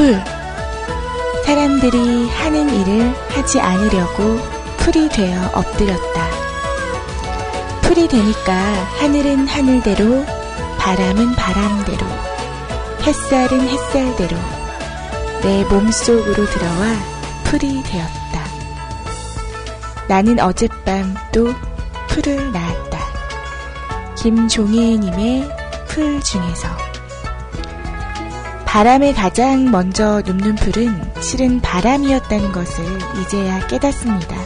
풀. 사람들이 하는 일을 하지 않으려고 풀이 되어 엎드렸다. 풀이 되니까 하늘은 하늘대로, 바람은 바람대로, 햇살은 햇살대로 내 몸속으로 들어와 풀이 되었다. 나는 어젯밤 또 풀을 낳았다. 김종혜님의 풀 중에서 바람에 가장 먼저 눕는 풀은 실은 바람이었다는 것을 이제야 깨닫습니다.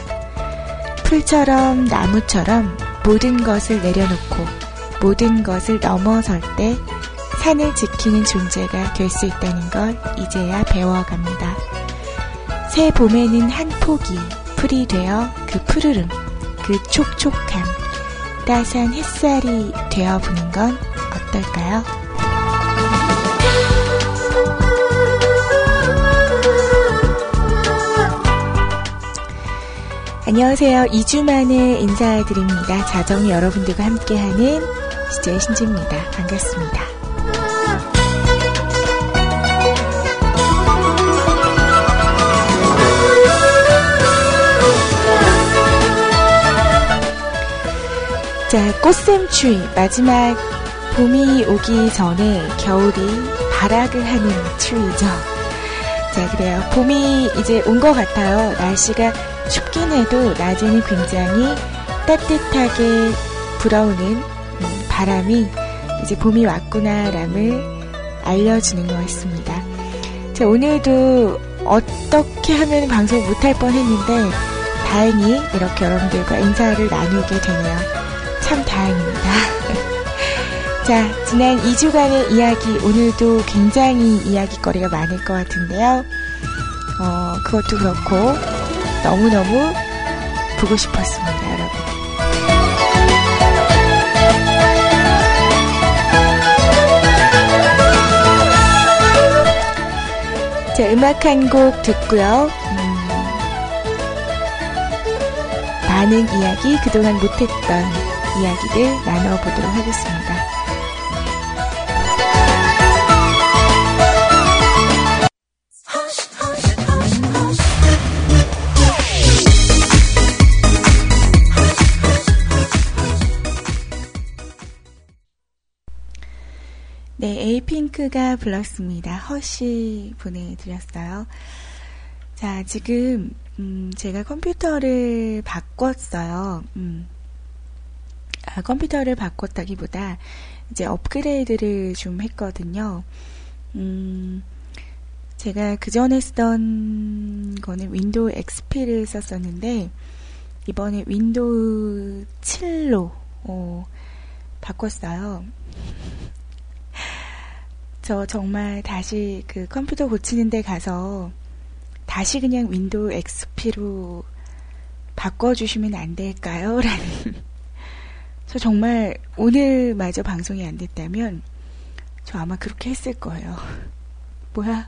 풀처럼 나무처럼 모든 것을 내려놓고 모든 것을 넘어설 때 산을 지키는 존재가 될 수 있다는 걸 이제야 배워갑니다. 새 봄에는 한 폭이 풀이 되어 그 푸르름, 그 촉촉함, 따스한 햇살이 되어 부는 건 어떨까요? 안녕하세요. 2주 만에 인사드립니다. 자정이 여러분들과 함께하는 CJ 신지입니다. 반갑습니다. 자, 꽃샘추위. 마지막 봄이 오기 전에 겨울이 발악을 하는 추위죠. 자, 그래요. 봄이 이제 온 것 같아요. 날씨가 춥긴 해도 낮에는 굉장히 따뜻하게 불어오는 음, 바람이 이제 봄이 왔구나람을 알려주는 것 같습니다. 자, 오늘도 어떻게 하면 방송 못할 뻔 했는데, 다행히 이렇게 여러분들과 인사를 나누게 되네요. 참 다행입니다. 자, 지난 2주간의 이야기, 오늘도 굉장히 이야기거리가 많을 것 같은데요. 어, 그것도 그렇고, 너무너무 보고 싶었습니다, 여러분. 자, 음악 한 곡 듣고요. 음, 많은 이야기, 그동안 못했던 이야기를 나눠보도록 하겠습니다. 네, Apink가 불렀습니다. Hush 보내드렸어요. 자, 지금, 음, 제가 컴퓨터를 바꿨어요. 음, 아, 컴퓨터를 바꿨다기보다 이제 업그레이드를 좀 했거든요. 음, 제가 그 전에 쓰던 거는 Windows XP를 썼었는데, 이번에 Windows 7로, 어, 바꿨어요. 저 정말 다시 그 컴퓨터 고치는 데 가서 다시 그냥 Windows XP로 바꿔주시면 안 될까요? 라는 저 정말 오늘마저 방송이 안 됐다면 저 아마 그렇게 했을 거예요. 뭐야,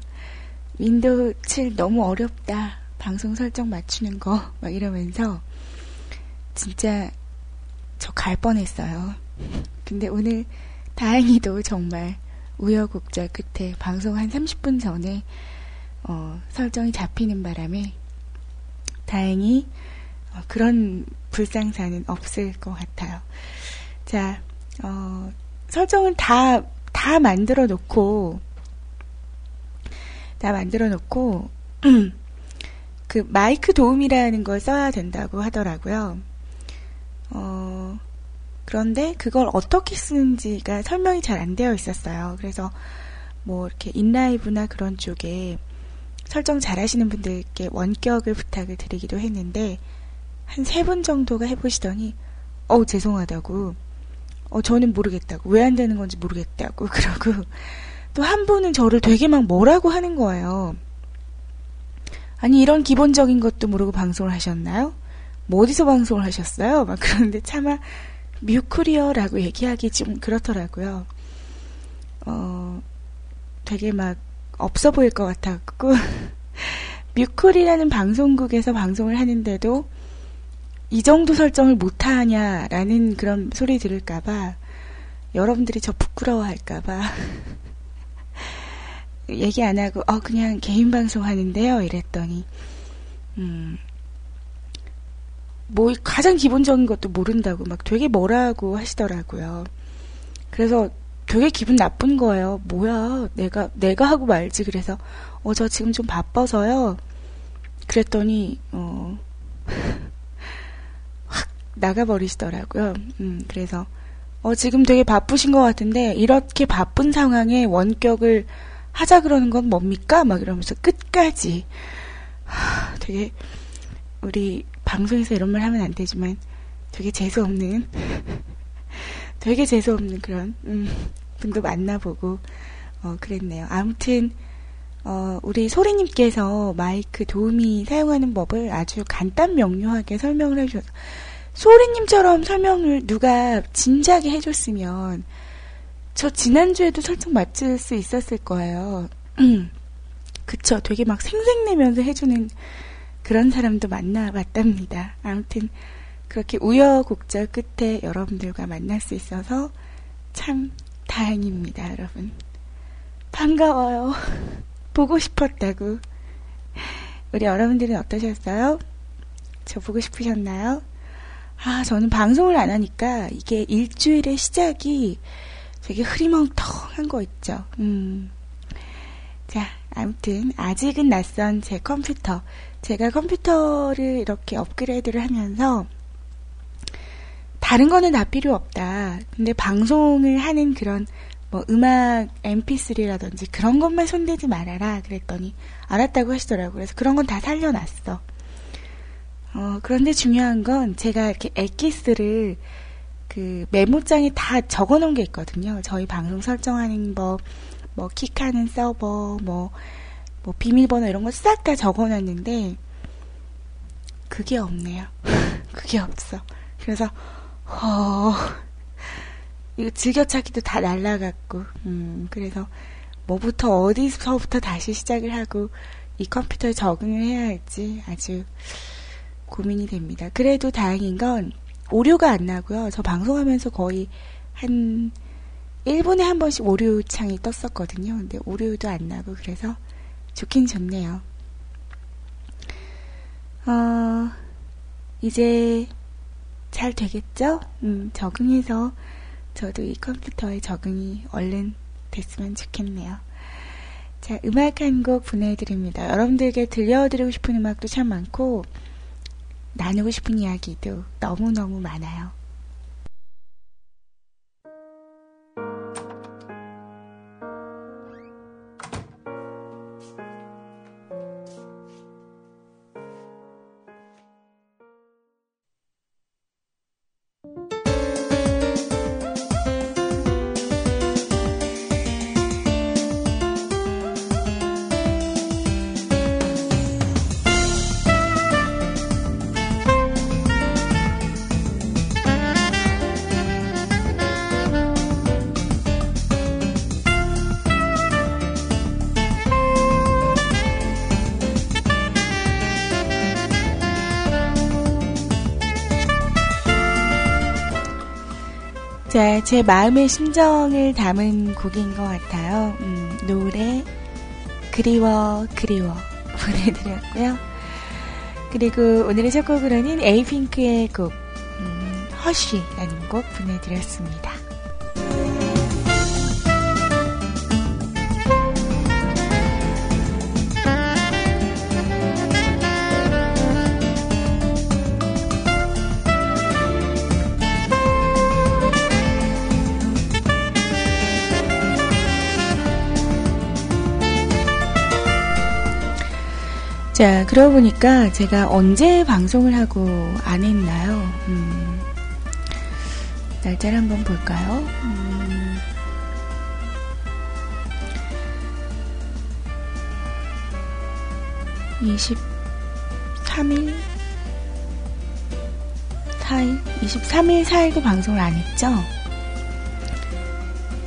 Windows 7 너무 어렵다. 방송 설정 맞추는 거. 막 이러면서 진짜 저 갈 뻔했어요. 근데 오늘 다행히도 정말 우여곡절 끝에 방송 한 30분 전에 어, 설정이 잡히는 바람에 다행히 어, 그런 불상사는 없을 것 같아요. 자, 어, 설정은 다, 다 만들어 놓고, 다 만들어 놓고, 그 마이크 도움이라는 걸 써야 된다고 하더라고요. 어, 그런데 그걸 어떻게 쓰는지가 설명이 잘 안 되어 있었어요. 그래서 뭐 이렇게 인라이브나 그런 쪽에 설정 잘 하시는 분들께 원격을 부탁을 드리기도 했는데, 한 세 분 정도가 해보시더니, 어우, 죄송하다고. 어, 저는 모르겠다고. 왜 안 되는 건지 모르겠다고. 그러고, 또 한 분은 저를 되게 막 뭐라고 하는 거예요. 아니, 이런 기본적인 것도 모르고 방송을 하셨나요? 뭐 어디서 방송을 하셨어요? 막 그러는데 차마 뮤크리어라고 얘기하기 좀 그렇더라고요. 어, 되게 막 없어 보일 것 같았고, 뮤클이라는 방송국에서 방송을 하는데도 이 정도 설정을 못하냐라는 그런 소리 들을까봐 여러분들이 저 부끄러워할까봐 얘기 안 하고, 어, 그냥 개인 방송 하는데요. 이랬더니, 음, 뭐, 가장 기본적인 것도 모른다고 막 되게 뭐라고 하시더라고요. 그래서 되게 기분 나쁜 거예요. 뭐야, 내가, 내가 하고 말지. 그래서, 어, 저 지금 좀 바빠서요. 그랬더니, 어, 확 나가버리시더라고요. 음, 그래서, 어, 지금 되게 바쁘신 것 같은데, 이렇게 바쁜 상황에 원격을 하자 그러는 건 뭡니까? 막 이러면서 끝까지. 하, 되게, 우리 방송에서 이런 말 하면 안 되지만, 되게 재수없는, 되게 재수없는 그런, 음, 분도 만나보고, 어, 그랬네요. 아무튼, 어, 우리 소리님께서 마이크 도우미 사용하는 법을 아주 간단 명료하게 설명을 해주셔서, 소리님처럼 설명을 누가 진지하게 해줬으면 저 지난주에도 설정 맞출 수 있었을 거예요. 그쵸. 되게 막 생색내면서 해주는 그런 사람도 만나봤답니다. 아무튼 그렇게 우여곡절 끝에 여러분들과 만날 수 있어서 참 다행입니다, 여러분. 반가워요. 보고 싶었다고. 우리 여러분들은 어떠셨어요? 저 보고 싶으셨나요? 아, 저는 방송을 안 하니까 이게 일주일의 시작이 되게 흐리멍텅한 거 있죠. 음. 자, 아무튼 아직은 낯선 제 컴퓨터. 제가 컴퓨터를 이렇게 업그레이드를 하면서 다른 거는 다 필요 없다. 근데 방송을 하는 그런 뭐 음악 mp3라든지 그런 것만 손대지 말아라 그랬더니 알았다고 하시더라고요. 그래서 그런 건 다 살려놨어. 어, 그런데 중요한 건 제가 이렇게 엑기스를 그 메모장에 다 적어 놓은 게 있거든요. 저희 방송 설정하는 법, 뭐 킥하는 서버, 뭐, 뭐 비밀번호 이런 거 싹 다 적어 놨는데 그게 없네요. 그게 없어. 그래서 어 이거 즐겨찾기도 다 날라갔고, 음, 그래서 뭐부터 어디서부터 다시 시작을 하고 이 컴퓨터에 적응을 해야 할지 아주 고민이 됩니다. 그래도 다행인 건 오류가 안 나고요. 저 방송하면서 거의 한 1분에 한 번씩 오류 창이 떴었거든요. 근데 오류도 안 나고 그래서 좋긴 좋네요. 어, 이제 잘 되겠죠? 음, 적응해서 저도 이 컴퓨터에 적응이 얼른 됐으면 좋겠네요. 자, 음악 한 곡 보내드립니다. 여러분들께 들려드리고 싶은 음악도 참 많고, 나누고 싶은 이야기도 너무너무 많아요. 제 마음의 심정을 담은 곡인 것 같아요. 음, 노래 그리워 그리워 보내드렸고요. 그리고 오늘의 첫 곡으로는 에이핑크의 곡 음, 허쉬라는 곡 보내드렸습니다. 자, 그러고 보니까 제가 언제 방송을 하고 안 했나요? 음, 날짜를 한번 볼까요? 음, (23일) 4일? 23일, 4일도 방송을 안 했죠?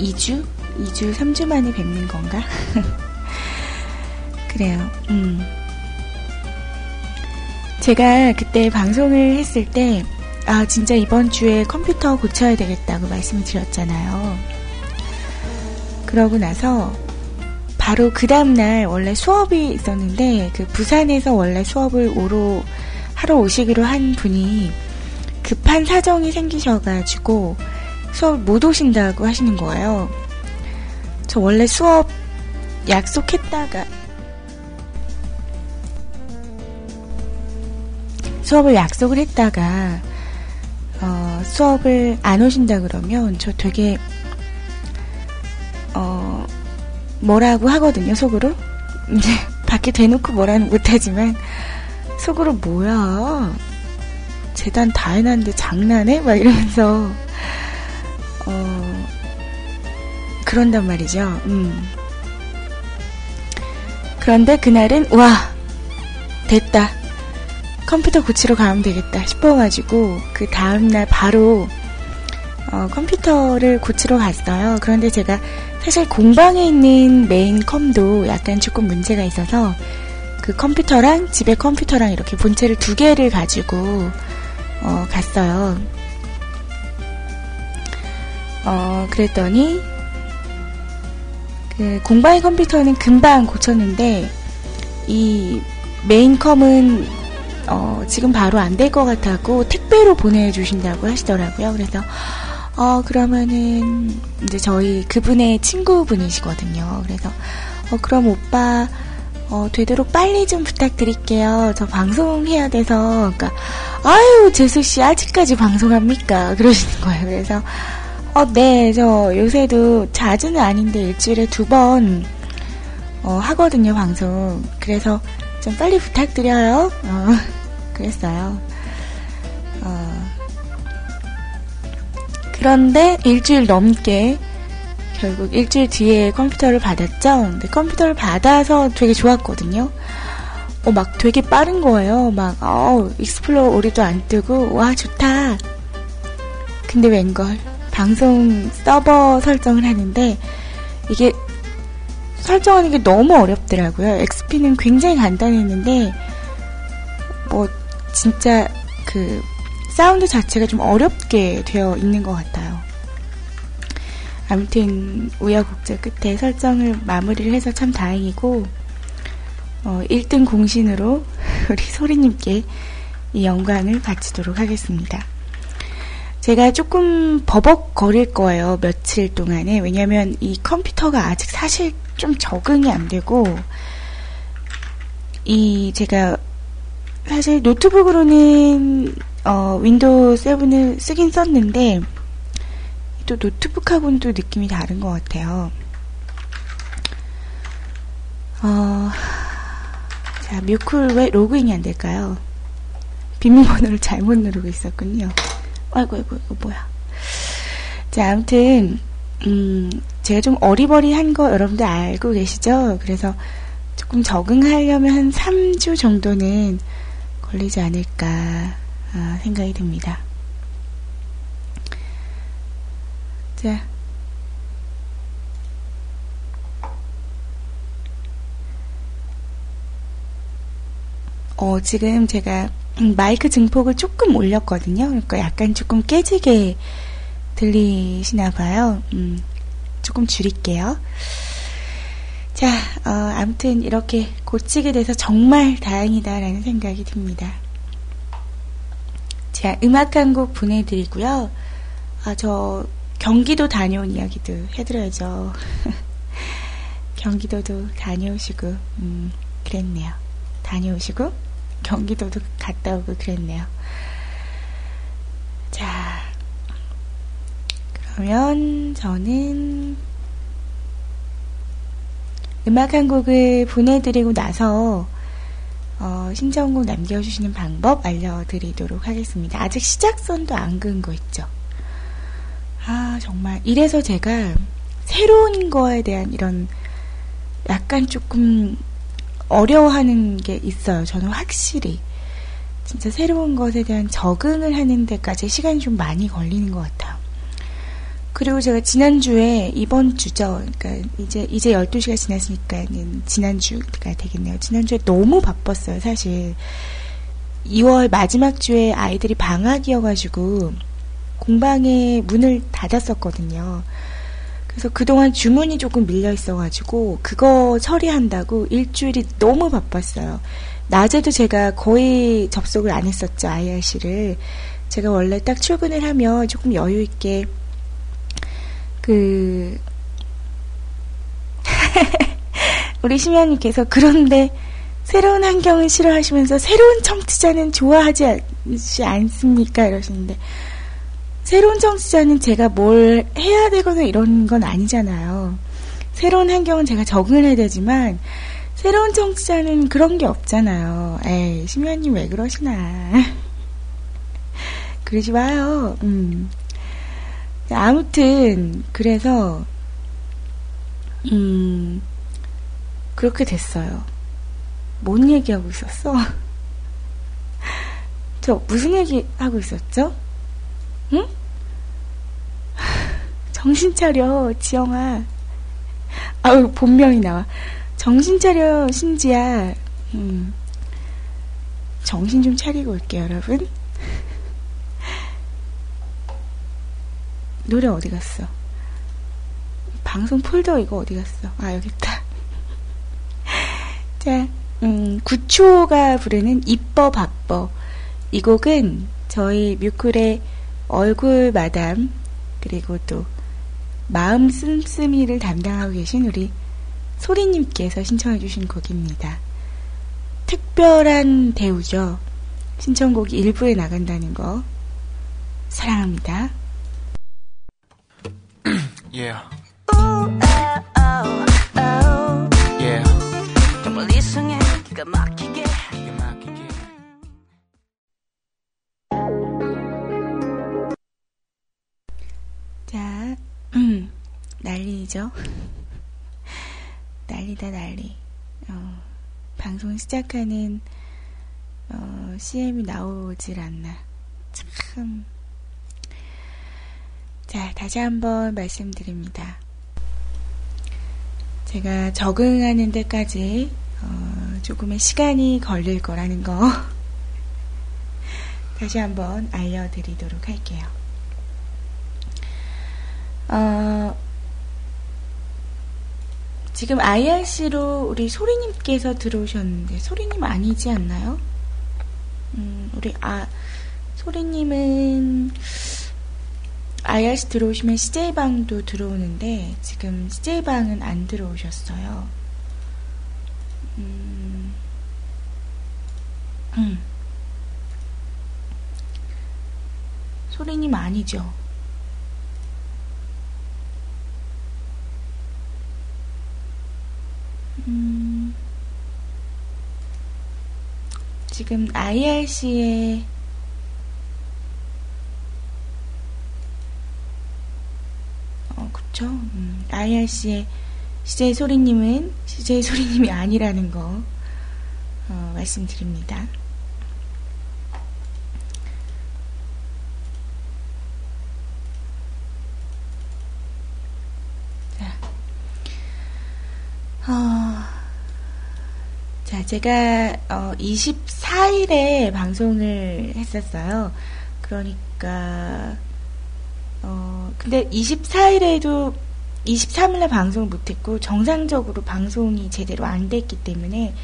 2주? 2주, 3주 만에 뵙는 건가? 그래요, 음. 제가 그때 방송을 했을 때, 아, 진짜 이번 주에 컴퓨터 고쳐야 되겠다고 말씀을 드렸잖아요. 그러고 나서 바로 그 다음날 원래 수업이 있었는데 그 부산에서 원래 수업을 오로 하러 오시기로 한 분이 급한 사정이 생기셔가지고 수업 못 오신다고 하시는 거예요. 저 원래 수업 약속했다가 수업을 약속을 했다가 어, 수업을 안 오신다 그러면 저 되게 어, 뭐라고 하거든요 속으로 이제 밖에 대놓고 뭐라는 못하지만 속으로 뭐야 재단 다 해놨는데 장난해? 막 이러면서 어 그런단 말이죠. 음. 그런데 그날은 와 됐다 컴퓨터 고치러 가면 되겠다 싶어가지고 그 다음날 바로 어, 컴퓨터를 고치러 갔어요. 그런데 제가 사실 공방에 있는 메인 컴도 약간 조금 문제가 있어서 그 컴퓨터랑 집에 컴퓨터랑 이렇게 본체를 두 개를 가지고 어, 갔어요. 어, 그랬더니 그 공방의 컴퓨터는 금방 고쳤는데 이 메인 컴은 어, 지금 바로 안 될 것 같다고 택배로 보내주신다고 하시더라고요. 그래서 어, 그러면은 이제 저희 그분의 친구분이시거든요. 그래서 어, 그럼 오빠 어, 되도록 빨리 좀 부탁드릴게요. 저 방송해야 돼서, 그러니까, 아유, 재수 씨, 아직까지 방송합니까? 그러시는 거예요. 그래서, 어, 네, 저 요새도 자주는 아닌데 일주일에 두 번, 어, 하거든요, 방송. 그래서 좀 빨리 부탁드려요. 어, 그랬어요. 어, 그런데 일주일 넘게 결국 일주일 뒤에 컴퓨터를 받았죠. 근데 컴퓨터를 받아서 되게 좋았거든요. 어, 막 되게 빠른 거예요. 막, 어, Explorer 오류도 안 뜨고, 와, 좋다. 근데 웬걸. 방송 서버 설정을 하는데, 이게 설정하는 게 너무 어렵더라고요. XP는 굉장히 간단했는데, 뭐, 진짜 그, 사운드 자체가 좀 어렵게 되어 있는 것 같아요. 아무튼 우여곡절 끝에 설정을 마무리를 해서 참 다행이고 어, 1등 공신으로 우리 소리님께 이 영광을 바치도록 하겠습니다. 제가 조금 버벅거릴 거예요. 며칠 동안에. 왜냐면 이 컴퓨터가 아직 사실 좀 적응이 안 되고 이 제가 사실 노트북으로는 어, Windows 7을 쓰긴 썼는데 또 노트북하고는 또 느낌이 다른 것 같아요. 어, 자, 뮤쿨 왜 로그인이 안 될까요? 비밀번호를 잘못 누르고 있었군요. 아이고, 아이고, 이거 뭐야. 자, 아무튼, 음, 제가 좀 어리버리한 거 여러분들 알고 계시죠? 그래서 조금 적응하려면 한 3주 정도는 걸리지 않을까 아, 생각이 듭니다. 자. 어, 지금 제가 마이크 증폭을 조금 올렸거든요. 그러니까 약간 조금 깨지게 들리시나 봐요. 음, 조금 줄일게요. 자, 어, 아무튼 이렇게 고치게 돼서 정말 다행이다라는 생각이 듭니다. 자, 음악 한 곡 보내드리고요. 아, 저 경기도 다녀온 이야기도 해드려야죠. 경기도도 다녀오시고, 음, 그랬네요. 다녀오시고, 경기도도 갔다 오고 그랬네요. 자, 그러면 저는 음악 한 곡을 보내드리고 나서 어, 신청곡 남겨주시는 방법 알려드리도록 하겠습니다. 아직 시작선도 안 그은 거 있죠? 아, 정말. 이래서 제가 새로운 거에 대한 이런 약간 조금 어려워하는 게 있어요. 저는 확실히. 진짜 새로운 것에 대한 적응을 하는 데까지 시간이 좀 많이 걸리는 것 같아요. 그리고 제가 지난주에, 이번 주죠. 그러니까 이제, 이제 12시가 지났으니까는 지난주가 되겠네요. 지난주에 너무 바빴어요, 사실. 2월 마지막 주에 아이들이 방학이어 가지고, 공방에 문을 닫았었거든요. 그래서 그동안 주문이 조금 밀려 있어 가지고 그거 처리한다고 일주일이 너무 바빴어요. 낮에도 제가 거의 접속을 안 했었죠, IRC를. 제가 원래 딱 출근을 하면 조금 여유 있게 그 우리 심연님께서 그런데 새로운 환경을 싫어하시면서 새로운 청취자는 좋아하지 않습니까? 이러시는데 새로운 청취자는 제가 뭘 해야 되거나 이런 건 아니잖아요. 새로운 환경은 제가 적응을 해야 되지만 새로운 청취자는 그런 게 없잖아요. 에이, 심연님 왜 그러시나. 그러지 마요. 음. 아무튼, 그래서, 음, 그렇게 됐어요. 뭔 얘기하고 있었어? 저 무슨 얘기 하고 있었죠? 응? 정신 차려, 지영아. 아우, 본명이 나와. 정신 차려, 신지야. 음. 정신 좀 차리고 올게요, 여러분. 노래 어디 갔어? 방송 폴더 이거 어디 갔어? 아, 여기 있다. 자, 음, 구초가 부르는 이뻐 바뻐. 이 곡은 저희 뮤클의 얼굴 마담, 그리고 또 마음 씀씀이를 담당하고 계신 우리 소리님께서 신청해주신 곡입니다. 특별한 대우죠. 신청곡이 일부에 나간다는 거. 사랑합니다. Yeah. Ooh, oh, oh, oh. Yeah. 정말 이상해 기가 막히게 기가 막히게. 자, 음, 난리죠. 난리다 난리. 어, 방송 시작하는 어, CM이 나오질 않나. 참. 자, 다시 한번 말씀드립니다. 제가 적응하는 데까지 어, 조금의 시간이 걸릴 거라는 거 다시 한번 알려드리도록 할게요. 어, 지금 IRC로 우리 소리님께서 들어오셨는데 소리님 아니지 않나요? 음, 우리 아 소리님은 IRC 들어오시면 CJ방도 들어오는데 지금 CJ방은 안 들어오셨어요. 음, 음. 소리님 아니죠? 음, 지금 IRC에 그렇죠. 음, IRC의 CJ 소리님은 CJ 소리님이 아니라는 거 어, 말씀드립니다. 자, 어, 자 제가 어, 24일에 방송을 했었어요. 그러니까 어, 근데 24일에도 23일에 방송을 못했고 정상적으로 방송이 제대로 안 됐기 때문에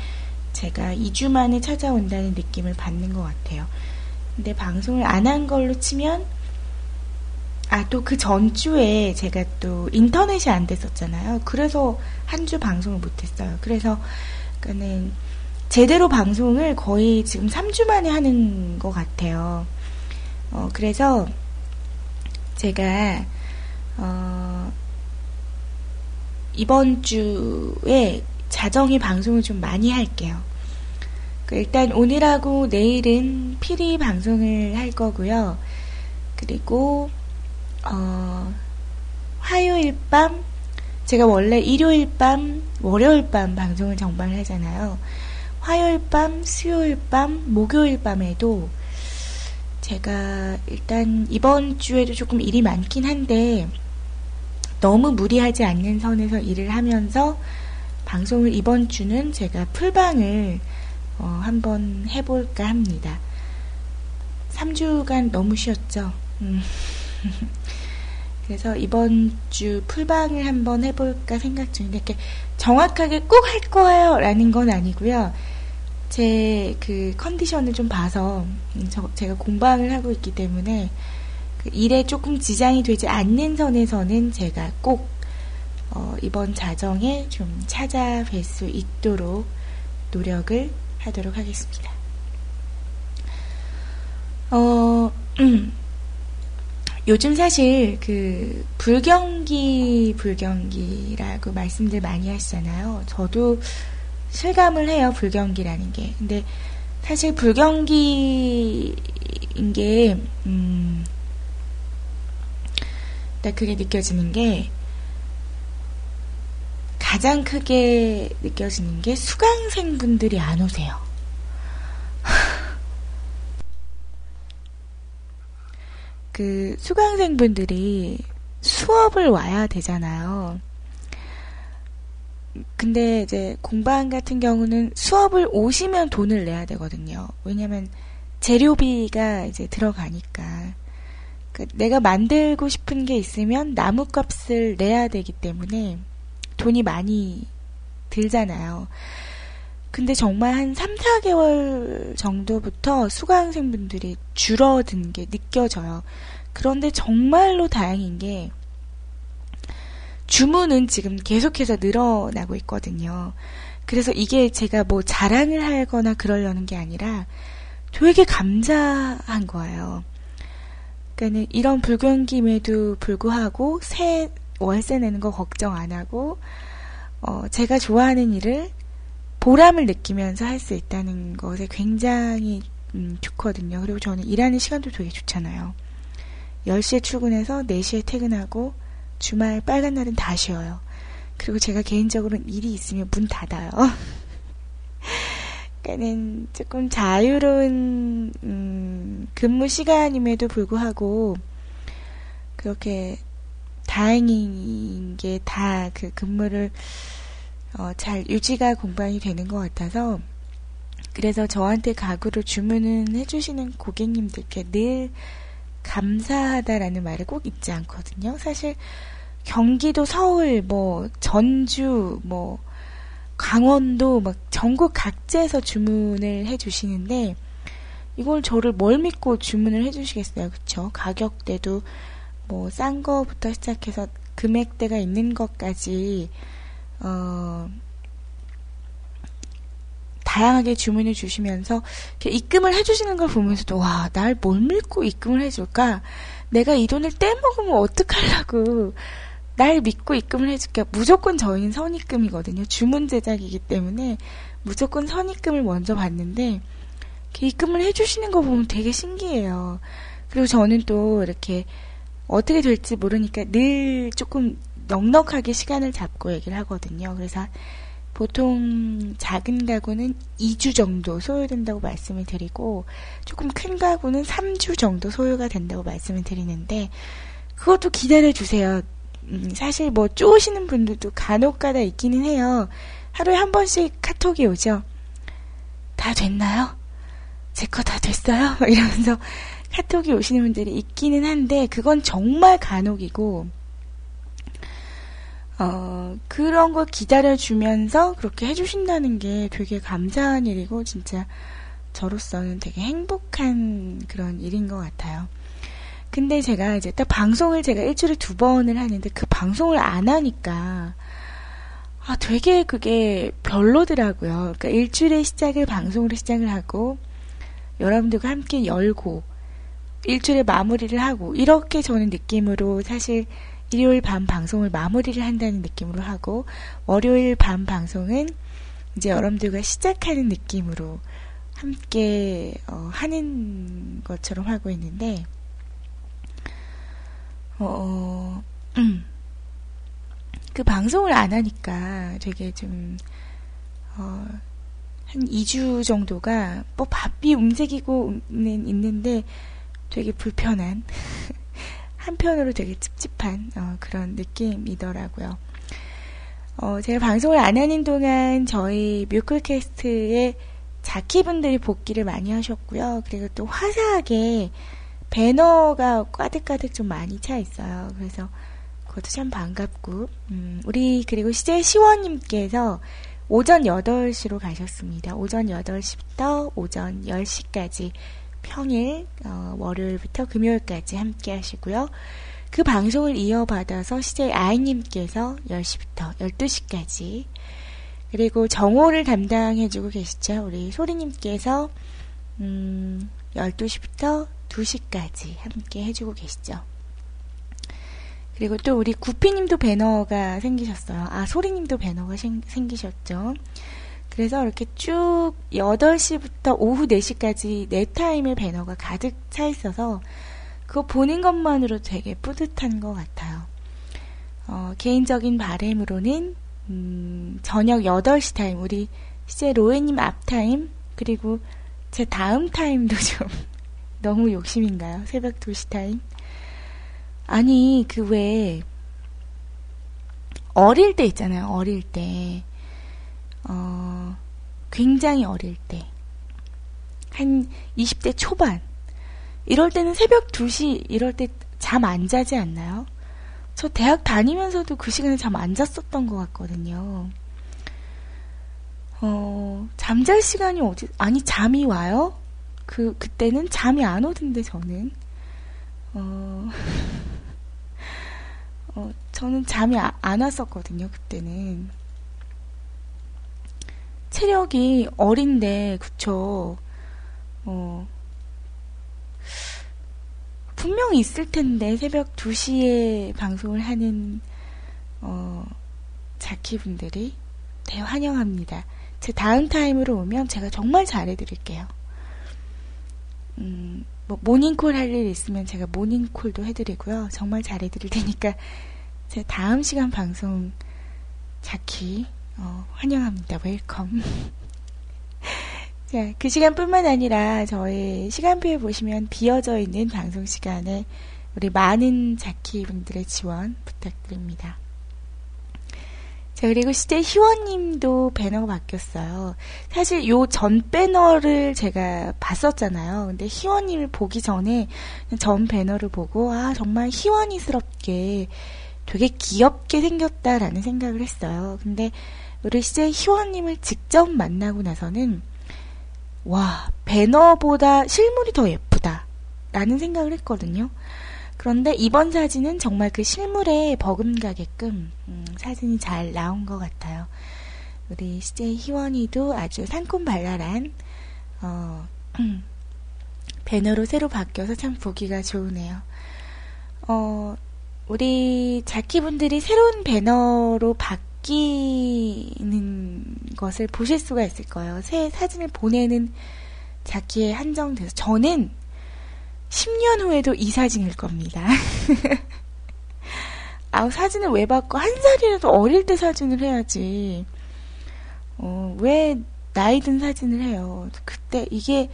제가 2주 만에 찾아온다는 느낌을 받는 것 같아요. 근데 방송을 안 한 걸로 치면 아 또 그 전주에 제가 또 인터넷이 안 됐었잖아요. 그래서 한 주 방송을 못했어요. 그래서 그는 제대로 방송을 거의 지금 3주 만에 하는 것 같아요. 어, 그래서 제가 어, 이번 주에 자정이 방송을 좀 많이 할게요. 그 일단 오늘하고 내일은 필히 방송을 할 거고요. 그리고 어, 화요일 밤 제가 원래 일요일 밤, 월요일 밤 방송을 정방을 하잖아요. 화요일 밤, 수요일 밤, 목요일 밤에도 제가 일단 이번 주에도 조금 일이 많긴 한데 너무 무리하지 않는 선에서 일을 하면서 방송을 이번 주는 제가 풀방을 어, 한번 해볼까 합니다. 3주간 너무 쉬었죠. 음. 그래서 이번 주 풀방을 한번 해볼까 생각 중인데, 이렇게 정확하게 꼭 할 거예요! 라는 건 아니고요. 제 그 컨디션을 좀 봐서, 음, 저, 제가 공방을 하고 있기 때문에, 그 일에 조금 지장이 되지 않는 선에서는 제가 꼭, 어, 이번 자정에 좀 찾아뵐 수 있도록 노력을 하도록 하겠습니다. 어, 음. 요즘 사실 그 불경기 불경기라고 말씀들 많이 하시잖아요. 저도 실감을 해요 불경기라는 게. 근데 사실 불경기인 게 음, 그게 느껴지는 게 가장 크게 느껴지는 게 수강생분들이 안 오세요. 그 수강생분들이 수업을 와야 되잖아요. 근데 이제 공방 같은 경우는 수업을 오시면 돈을 내야 되거든요. 왜냐면 재료비가 이제 들어가니까. 그 내가 만들고 싶은 게 있으면 나무 값을 내야 되기 때문에 돈이 많이 들잖아요. 근데 정말 한 3, 4개월 정도부터 수강생분들이 줄어든 게 느껴져요. 그런데 정말로 다행인 게 주문은 지금 계속해서 늘어나고 있거든요. 그래서 이게 제가 뭐 자랑을 하거나 그러려는 게 아니라 되게 감사한 거예요. 그러니까 이런 불경김에도 불구하고 새 월세 내는 거 걱정 안 하고 어, 제가 좋아하는 일을 보람을 느끼면서 할 수 있다는 것에 굉장히 음, 좋거든요. 그리고 저는 일하는 시간도 되게 좋잖아요. 10시에 출근해서 4시에 퇴근하고 주말 빨간 날은 다 쉬어요. 그리고 제가 개인적으로는 일이 있으면 문 닫아요. 그러니까는 조금 자유로운 음, 근무 시간임에도 불구하고 그렇게 다행인 게 다 그 근무를 어, 잘 유지가 공방이 되는 것 같아서 그래서 저한테 가구를 주문은 해주시는 고객님들께 늘 감사하다라는 말을 꼭 잊지 않거든요. 사실 경기도 서울 뭐 전주 뭐 강원도 막 전국 각지에서 주문을 해 주시는데 이걸 저를 뭘 믿고 주문을 해 주시겠어요, 그쵸? 가격대도 뭐 싼 거부터 시작해서 금액대가 있는 것까지 어, 다양하게 주문해 주시면서 입금을 해주시는 걸 보면서도 와, 날 뭘 믿고 입금을 해줄까? 내가 이 돈을 떼먹으면 어떡하려고. 날 믿고 입금을 해줄게. 무조건 저희는 선입금이거든요. 주문 제작이기 때문에 무조건 선입금을 먼저 받는데 입금을 해주시는 거 보면 되게 신기해요. 그리고 저는 또 이렇게 어떻게 될지 모르니까 늘 조금 넉넉하게 시간을 잡고 얘기를 하거든요. 그래서 보통 작은 가구는 2주 정도 소요된다고 말씀을 드리고 조금 큰 가구는 3주 정도 소요가 된다고 말씀을 드리는데 그것도 기다려 주세요. 음, 사실 뭐 쪼시는 분들도 간혹가다 있기는 해요. 하루에 한 번씩 카톡이 오죠. 다 됐나요? 제 거 다 됐어요? 이러면서 카톡이 오시는 분들이 있기는 한데 그건 정말 간혹이고 어, 그런 걸 기다려주면서 그렇게 해주신다는 게 되게 감사한 일이고, 진짜 저로서는 되게 행복한 그런 일인 것 같아요. 근데 제가 이제 딱 방송을 제가 일주일에 두 번을 하는데 그 방송을 안 하니까, 아, 되게 그게 별로더라고요. 그러니까 일주일에 시작을 방송으로 시작을 하고, 여러분들과 함께 열고, 일주일에 마무리를 하고, 이렇게 저는 느낌으로 사실 일요일 밤 방송을 마무리를 한다는 느낌으로 하고 월요일 밤 방송은 이제 여러분들과 시작하는 느낌으로 함께 어, 하는 것처럼 하고 있는데 어, 음. 그 방송을 안 하니까 되게 좀 어, 한 2주 정도가 뭐 바삐 움직이고는 있는데 되게 불편한 한편으로 되게 찝찝한 어, 그런 느낌이더라고요. 어, 제가 방송을 안 하는 동안 저희 뮤클캐스트의 자키분들이 복귀를 많이 하셨고요. 그리고 또 화사하게 배너가 가득가득 좀 많이 차 있어요. 그래서 그것도 참 반갑고, 음, 우리, 그리고 시제 시원님께서 오전 8시로 가셨습니다. 오전 8시부터 오전 10시까지 평일, 어, 월요일부터 금요일까지 함께 하시고요. 그 방송을 이어받아서 시제 아이님께서 10시부터 12시까지 그리고 정오를 담당해주고 계시죠. 우리 소리님께서 음, 12시부터 2시까지 함께 해주고 계시죠. 그리고 또 우리 구피님도 배너가 생기셨어요. 아, 소리님도 배너가 생, 생기셨죠. 그래서 이렇게 쭉 8시부터 오후 4시까지 네 타임의 배너가 가득 차 있어서 그거 보는 것만으로 되게 뿌듯한 것 같아요. 어, 개인적인 바램으로는 음, 저녁 8시 타임, 우리 이제 로에님 앞 타임, 그리고 제 다음 타임도 좀 너무 욕심인가요? 새벽 2시 타임? 아니, 그 왜, 어릴 때 있잖아요, 어릴 때. 어, 굉장히 어릴 때. 한 20대 초반. 이럴 때는 새벽 2시, 이럴 때 잠 안 자지 않나요? 저 대학 다니면서도 그 시간에 잠 안 잤었던 것 같거든요. 어, 잠잘 시간이 어디, 아니, 잠이 와요? 그, 그때는 잠이 안 오던데, 저는. 어, 어 저는 잠이 아, 안 왔었거든요, 그때는. 체력이 어린데, 그쵸. 어, 분명히 있을 텐데 새벽 2시에 방송을 하는 어, 자키분들이 대환영합니다. 제 다음 타임으로 오면 제가 정말 잘해드릴게요. 음, 뭐 모닝콜 할 일 있으면 제가 모닝콜도 해드리고요. 정말 잘해드릴 테니까 제 다음 시간 방송 자키 어, 환영합니다. Welcome. 자, 그 시간뿐만 아니라 저희 시간표에 보시면 비어져 있는 방송 시간에 우리 많은 자키 분들의 지원 부탁드립니다. 자, 그리고 시제 희원님도 배너가 바뀌었어요. 사실 요 전 배너를 제가 봤었잖아요. 근데 희원님을 보기 전에 전 배너를 보고, 아, 정말 희원이스럽게 되게 귀엽게 생겼다라는 생각을 했어요. 근데 우리 시제 희원님을 직접 만나고 나서는 와, 배너보다 실물이 더 예쁘다. 라는 생각을 했거든요. 그런데 이번 사진은 정말 그 실물에 버금가게끔 음, 사진이 잘 나온 것 같아요. 우리 CJ 희원이도 아주 상콤발랄한 어, 음, 배너로 새로 바뀌어서 참 보기가 좋으네요. 어, 우리 자키분들이 새로운 배너로 바뀌 바뀌는 것을 보실 수가 있을 거예요. 새 사진을 보내는 자기에 한정돼서 저는 10년 후에도 이 사진일 겁니다. 아, 사진을 왜 바꿔? 한 살이라도 어릴 때 사진을 해야지. 어, 왜 나이 든 사진을 해요? 그때 이게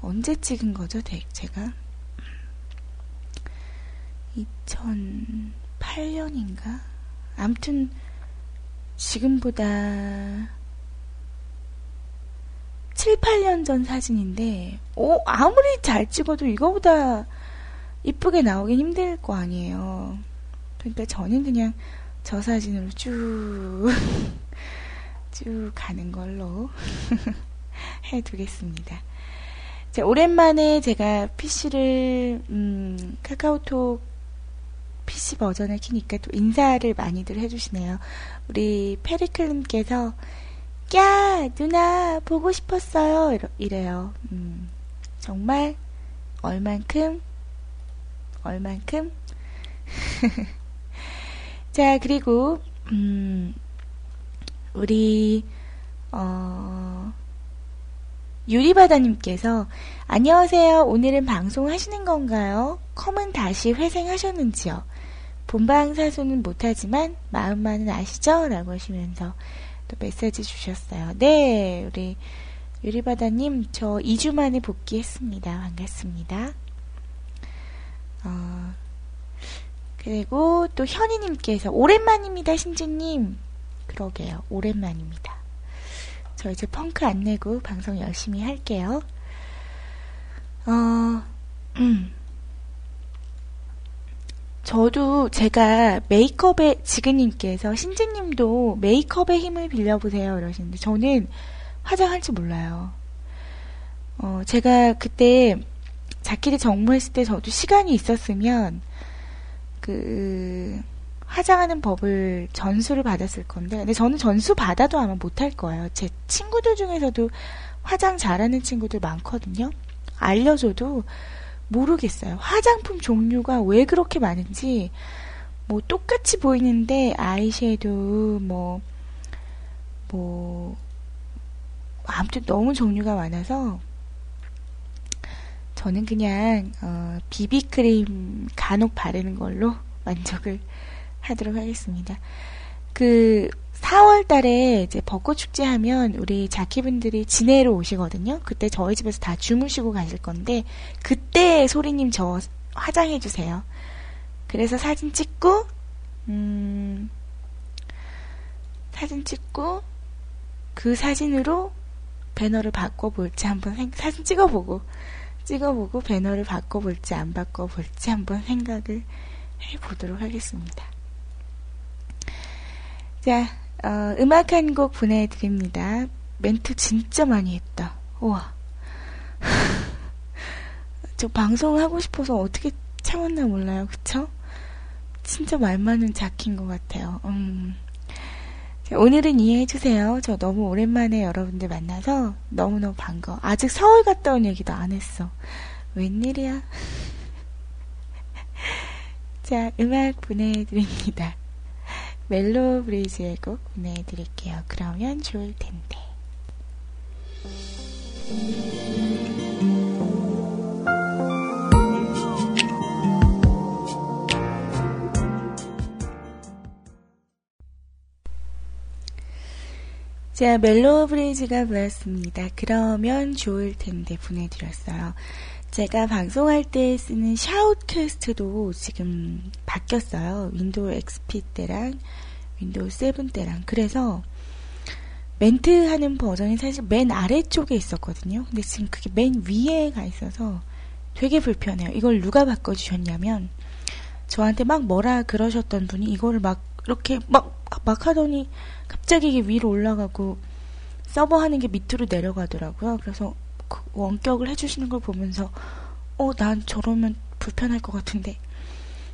언제 찍은 거죠, 제가? 2008년인가? 아무튼 지금보다 7, 8년 전 사진인데, 오, 아무리 잘 찍어도 이거보다 이쁘게 나오긴 힘들 거 아니에요. 그러니까 저는 그냥 저 사진으로 쭉, 쭉 가는 걸로 해두겠습니다. 자, 오랜만에 제가 PC를, 음, 카카오톡 PC 버전을 키니까 또 인사를 많이들 해주시네요. 우리 페리클님께서 야 누나 보고 싶었어요 이래요. 음, 정말 얼만큼 얼만큼 자 그리고 음, 우리 어, 유리바다님께서 안녕하세요. 오늘은 방송하시는 건가요? 컴은 다시 회생하셨는지요? 본방사수는 못하지만 마음만은 아시죠? 라고 하시면서 또 메시지 주셨어요. 네, 우리 유리바다님, 저 2주 만에 복귀했습니다. 반갑습니다. 어, 그리고 또 현이님께서 오랜만입니다, 신주님. 그러게요, 오랜만입니다. 저 이제 펑크 안 내고 방송 열심히 할게요. 어, 음. 저도 제가 메이크업에 지근님께서 신지님도 메이크업의 힘을 빌려보세요 이러시는데 저는 화장할 줄 몰라요. 어, 제가 그때 자키리 정모했을 때 저도 시간이 있었으면 그 화장하는 법을 전수를 받았을 건데 근데 저는 전수 받아도 아마 못할 거예요. 제 친구들 중에서도 화장 잘하는 친구들 많거든요. 알려줘도 모르겠어요. 화장품 종류가 왜 그렇게 많은지 뭐 똑같이 보이는데 아이섀도우 뭐뭐 뭐 아무튼 너무 종류가 많아서 저는 그냥 어, 비비크림 간혹 바르는 걸로 만족을 하도록 하겠습니다. 그 4월 달에 이제 벚꽃 축제 하면 우리 자키분들이 진해로 오시거든요. 그때 저희 집에서 다 주무시고 가실 건데 그때 소리님 저 화장해 주세요. 그래서 사진 찍고 음 사진 찍고 그 사진으로 배너를 바꿔볼지 한번 생, 사진 찍어보고 찍어보고 배너를 바꿔볼지 안 바꿔볼지 한번 생각을 해보도록 하겠습니다. 자, 어, 음악 한 곡 보내드립니다. 멘트 진짜 많이 했다. 우와. 저 방송하고 싶어서 어떻게 참았나 몰라요. 그쵸? 진짜 말 많은 자키인 것 같아요. 음. 자, 오늘은 이해해주세요. 저 너무 오랜만에 여러분들 만나서 너무너무 반가워. 아직 서울 갔다 온 얘기도 안 했어. 웬일이야? 자, 음악 보내드립니다. 멜로 브리즈의 곡 보내드릴게요. 그러면 좋을 텐데. 자, 멜로 브리즈가 불렀습니다. 그러면 좋을 텐데 보내드렸어요. 제가 방송할 때 쓰는 SHOUTcast도 지금 바뀌었어요. Windows XP 때랑 Windows 7 때랑. 그래서 멘트 하는 버튼이 사실 맨 아래쪽에 있었거든요. 근데 지금 그게 맨 위에 가 있어서 되게 불편해요. 이걸 누가 바꿔주셨냐면 저한테 막 뭐라 그러셨던 분이 이거를 막 이렇게 막, 막 하더니 갑자기 이게 위로 올라가고 서버 하는 게 밑으로 내려가더라고요. 그래서 그 원격을 해주시는 걸 보면서 어, 난 저러면 불편할 것 같은데.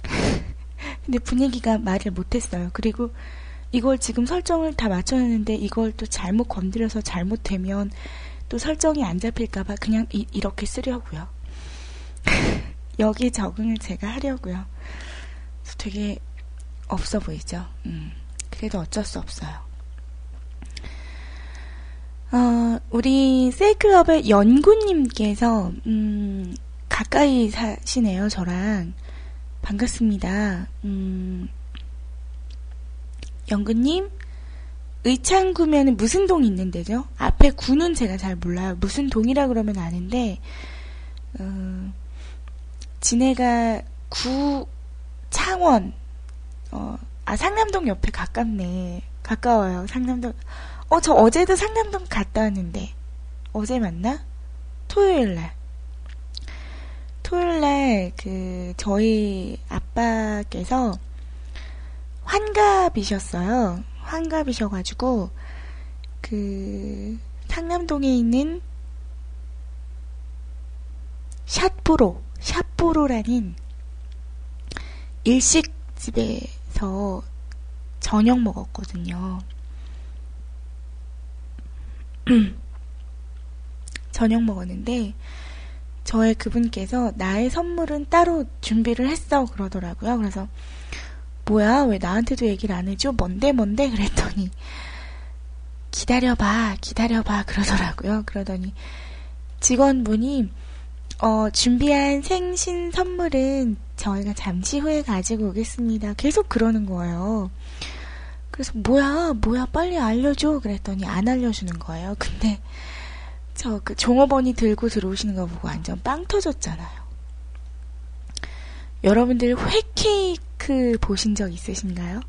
근데 분위기가 말을 못했어요. 그리고 이걸 지금 설정을 다 맞춰놨는데 이걸 또 잘못 건드려서 잘못되면 또 설정이 안 잡힐까봐 그냥 이, 렇게 쓰려고요. 여기 적응을 제가 하려고요. 되게 없어 보이죠? 음, 그래도 어쩔 수 없어요. 어, 우리 세이클럽의 연구님께서, 음, 가까이 사시네요, 저랑. 반갑습니다. 음, 연구님, 의창구면은 무슨 동이 있는 데죠? 앞에 구는 제가 잘 몰라요. 무슨 동이라 그러면 아는데, 어, 진해가 구, 창원, 어, 아, 상남동 옆에 가깝네. 가까워요, 상남동. 어, 저 어제도 상남동 갔다 왔는데. 어제 맞나? 토요일 날. 토요일 날, 그, 저희 아빠께서 환갑이셨어요. 환갑이셔가지고, 그, 상남동에 있는 샷브로, 샷브로라는 일식집에서 저녁 먹었거든요. 저녁 먹었는데 저의 그분께서 나의 선물은 따로 준비를 했어 그러더라고요. 그래서 뭐야 왜 나한테도 얘기를 안 해줘? 뭔데 뭔데 그랬더니 기다려봐 기다려봐 그러더라고요. 그러더니 직원분이 어, 준비한 생신 선물은 저희가 잠시 후에 가지고 오겠습니다. 계속 그러는 거예요. 그래서 뭐야 뭐야 빨리 알려줘 그랬더니 안 알려주는 거예요. 근데 저 그 종업원이 들고 들어오시는 거 보고 완전 빵 터졌잖아요. 여러분들 회케이크 보신 적 있으신가요?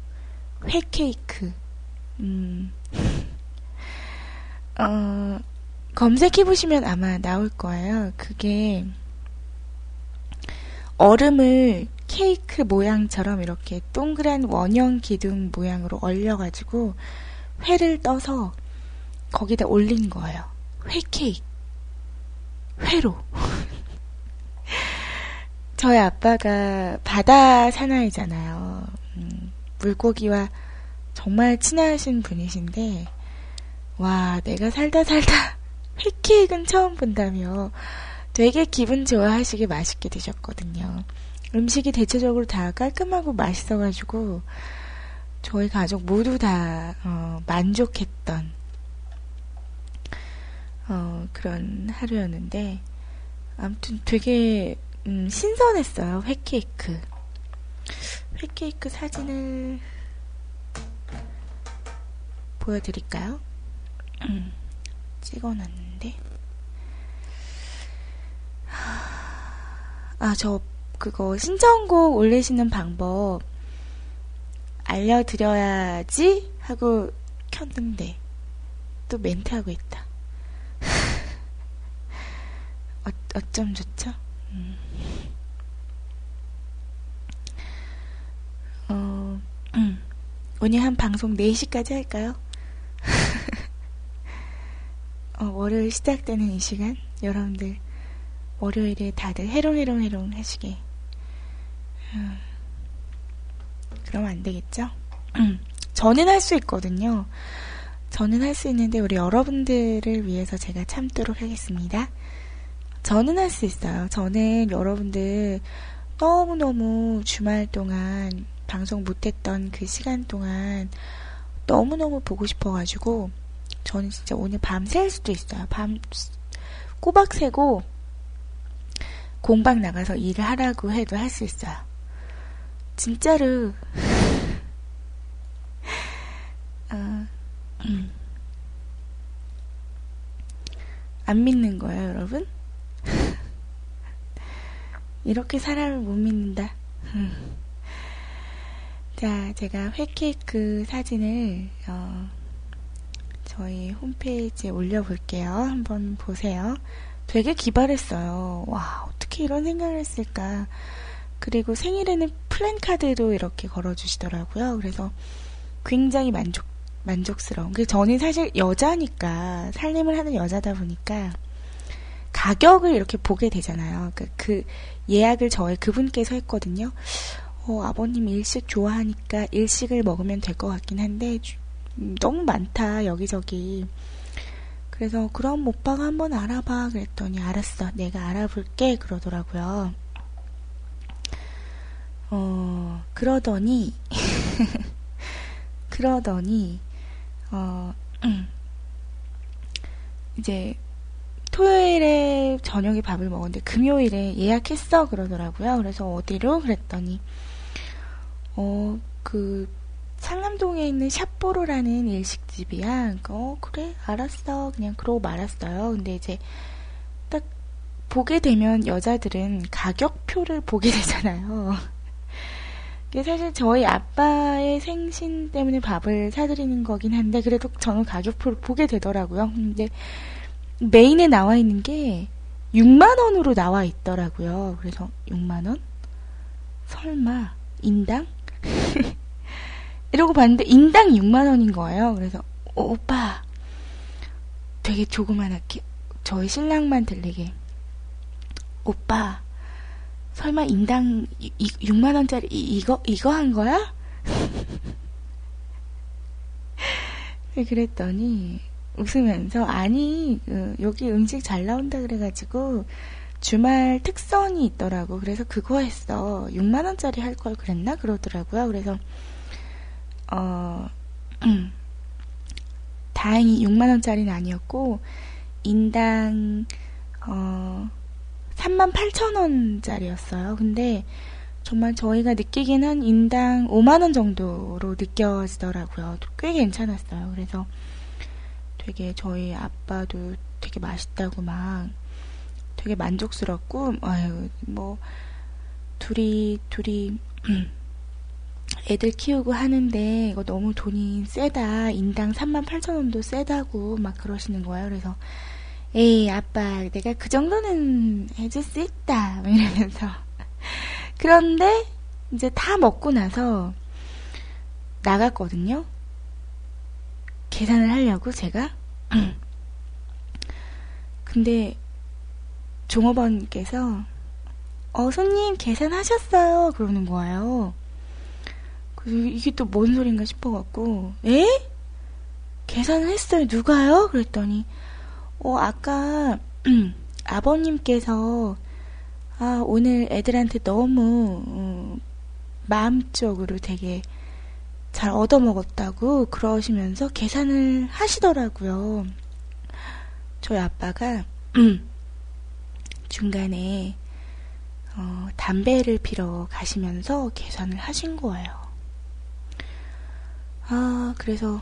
회케이크. 음. 어, 검색해 보시면 아마 나올 거예요. 그게 얼음을 케이크 모양처럼 이렇게 동그란 원형 기둥 모양으로 얼려가지고 회를 떠서 거기다 올린 거예요. 회 케이크. 회로. 저희 아빠가 바다 사나이잖아요. 음, 물고기와 정말 친하신 분이신데, 와, 내가 살다 살다 회케이크는 처음 본다며 되게 기분 좋아하시게 맛있게 드셨거든요. 음식이 대체적으로 다 깔끔하고 맛있어가지고 저희 가족 모두 다 어, 만족했던 어, 그런 하루였는데 아무튼 되게 음, 신선했어요 회케이크 회케이크 사진을 보여드릴까요? 음, 찍어놨는데 아 저 그거 신청곡 올리시는 방법 알려드려야지 하고 켰는데 또 멘트하고 있다. 어, 어쩜 좋죠? 음. 어, 음. 오늘 한 방송 4시까지 할까요? 어, 월요일 시작되는 이 시간, 여러분들, 월요일에 다들 해롱해롱해롱 하시게. 음. 그러면 안 되겠죠? 음. 저는 할 수 있거든요. 저는 할 수 있는데, 우리 여러분들을 위해서 제가 참도록 하겠습니다. 저는 할 수 있어요. 저는 여러분들 너무너무 주말 동안 방송 못했던 그 시간 동안 너무너무 보고 싶어가지고 저는 진짜 오늘 밤샐 수도 있어요. 밤 꼬박 새고 공방 나가서 일을 하라고 해도 할 수 있어요. 진짜로 어, 음. 안 믿는 거예요, 여러분? 이렇게 사람을 못 믿는다. 자, 제가 회케이크 사진을 어, 저희 홈페이지에 올려볼게요. 한번 보세요. 되게 기발했어요. 와, 어떻게 이런 생각을 했을까. 그리고 생일에는 플랜카드도 이렇게 걸어주시더라고요. 그래서 굉장히 만족, 만족스러운. 그 저는 사실 여자니까, 살림을 하는 여자다 보니까, 가격을 이렇게 보게 되잖아요. 그, 그 예약을 저희 그분께서 했거든요. 어, 아버님 일식 좋아하니까 일식을 먹으면 될 것 같긴 한데 음, 너무 많다 여기저기. 그래서 그럼 오빠가 한번 알아봐 그랬더니 알았어 내가 알아볼게 그러더라고요. 어 그러더니 그러더니 어 음, 이제 토요일에 저녁에 밥을 먹었는데 금요일에 예약했어 그러더라고요. 그래서 어디로 그랬더니 어 그 상암동에 있는 샵보로라는 일식집이야. 그러니까 어 그래 알았어 그냥 그러고 말았어요. 근데 이제 딱 보게 되면 여자들은 가격표를 보게 되잖아요. 이게 사실 저희 아빠의 생신 때문에 밥을 사드리는 거긴 한데 그래도 저는 가격표를 보게 되더라고요. 근데 메인에 나와 있는 게 6만 원으로 나와 있더라고요. 그래서 6만 원? 설마, 인당? 이러고 봤는데, 인당 6만 원인 거예요. 그래서, 오, 오빠, 되게 조그만하게, 저희 신랑만 들리게, 오빠, 설마 인당 6만 원짜리 이거, 이거 한 거야? 네, 그랬더니, 웃으면서 아니 그, 여기 음식 잘 나온다 그래가지고 주말 특선이 있더라고. 그래서 그거 했어. 6만 원짜리 할 걸 그랬나? 그러더라고요. 그래서 어 음, 다행히 6만 원짜리는 아니었고 인당 어 3만 8천 원짜리였어요. 근데 정말 저희가 느끼기는 인당 5만 원 정도로 느껴지더라고요. 꽤 괜찮았어요. 그래서 되게 저희 아빠도 되게 맛있다고 막 되게 만족스럽고 아유 뭐 둘이 둘이 애들 키우고 하는데 이거 너무 돈이 세다. 인당 3만 8천 원도 세다고 막 그러시는 거예요. 그래서 에이 아빠 내가 그 정도는 해줄 수 있다 이러면서 그런데 이제 다 먹고 나서 나갔거든요. 계산을 하려고 제가. 근데 종업원께서 어 손님 계산하셨어요 그러는 거예요. 이게 또 뭔 소린가 싶어갖고 에? 계산을 했어요 누가요? 그랬더니 어 아까 아버님께서 아 오늘 애들한테 너무 어, 마음적으로 되게 잘 얻어먹었다고 그러시면서 계산을 하시더라고요. 저희 아빠가 중간에 어, 담배를 피러 가시면서 계산을 하신 거예요. 아, 그래서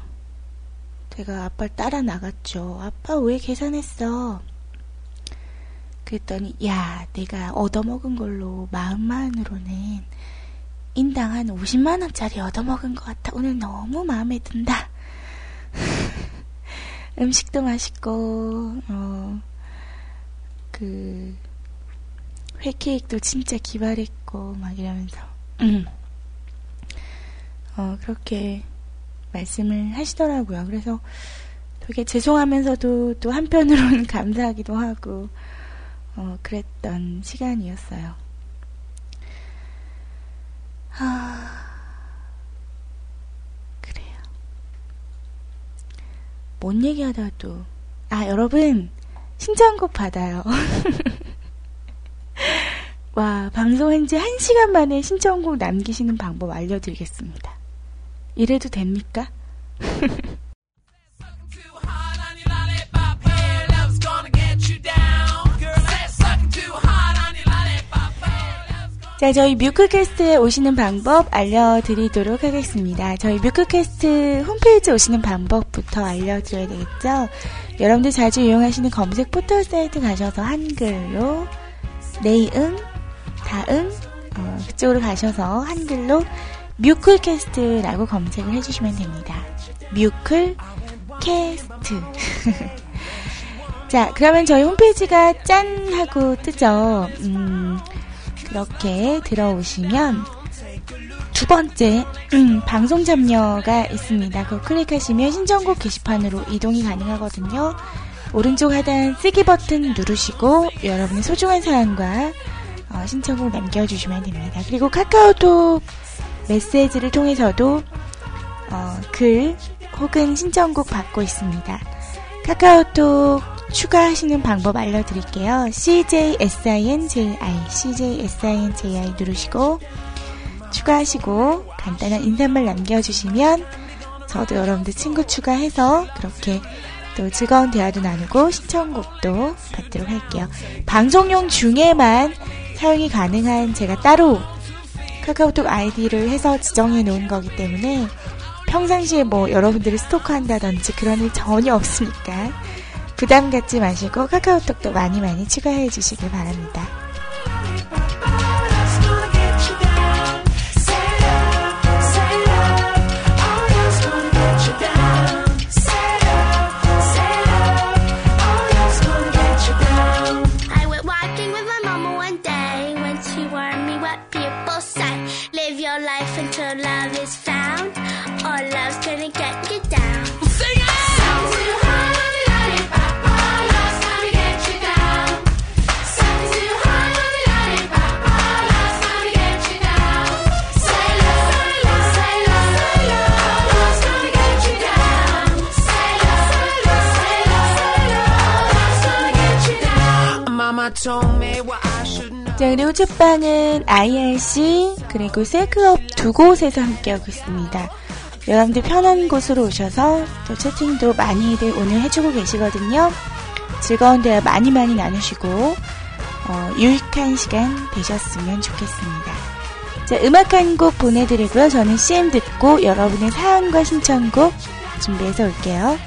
제가 아빠를 따라 나갔죠. 아빠 왜 계산했어? 그랬더니, 야, 내가 얻어먹은 걸로 마음만으로는 인당 한 50만 원짜리 얻어먹은 것 같아. 오늘 너무 마음에 든다. 음식도 맛있고, 어, 그, 회케이크도 진짜 기발했고, 막 이러면서, 음. 어, 그렇게 말씀을 하시더라고요. 그래서 되게 죄송하면서도 또 한편으로는 감사하기도 하고, 어, 그랬던 시간이었어요. 아, 그래요. 뭔 얘기하다가 또, 아, 여러분, 신청곡 받아요. 와, 방송한 지 1시간 만에 신청곡 남기시는 방법 알려드리겠습니다. 이래도 됩니까? 자, 저희 뮤크캐스트에 오시는 방법 알려드리도록 하겠습니다. 저희 뮤크캐스트 홈페이지 오시는 방법부터 알려드려야 되겠죠? 여러분들 자주 이용하시는 검색 포털 사이트 가셔서 한글로 네이응, 다응, 어, 그쪽으로 가셔서 한글로 뮤클캐스트라고 검색을 해주시면 됩니다. 뮤클캐스트. 자, 그러면 저희 홈페이지가 짠! 하고 뜨죠. 음, 그렇게 들어오시면 두 번째 음, 방송 참여가 있습니다. 그거 클릭하시면 신청곡 게시판으로 이동이 가능하거든요. 오른쪽 하단 쓰기 버튼 누르시고 여러분의 소중한 사연과 어, 신청곡 남겨주시면 됩니다. 그리고 카카오톡 메시지를 통해서도 어, 글 혹은 신청곡 받고 있습니다. 카카오톡 추가하시는 방법 알려드릴게요. CJSINJI, CJSINJI 누르시고, 추가하시고, 간단한 인사말 남겨주시면, 저도 여러분들 친구 추가해서, 그렇게 또 즐거운 대화도 나누고, 신청곡도 받도록 할게요. 방송용 중에만 사용이 가능한 제가 따로 카카오톡 아이디를 해서 지정해 놓은 거기 때문에, 평상시에 뭐 여러분들을 스토커한다든지 그런 일 전혀 없으니까, 부담 갖지 마시고 카카오톡도 많이 많이 추가해 주시길 바랍니다. 자, 그리고 첫방은 IRC, 그리고 셀클럽 두 곳에서 함께하고 있습니다. 여러분들 편한 곳으로 오셔서 또 채팅도 많이들 오늘 해주고 계시거든요. 즐거운 대화 많이 많이 나누시고, 어, 유익한 시간 되셨으면 좋겠습니다. 자, 음악 한 곡 보내드리고요. 저는 CM 듣고 여러분의 사연과 신청곡 준비해서 올게요.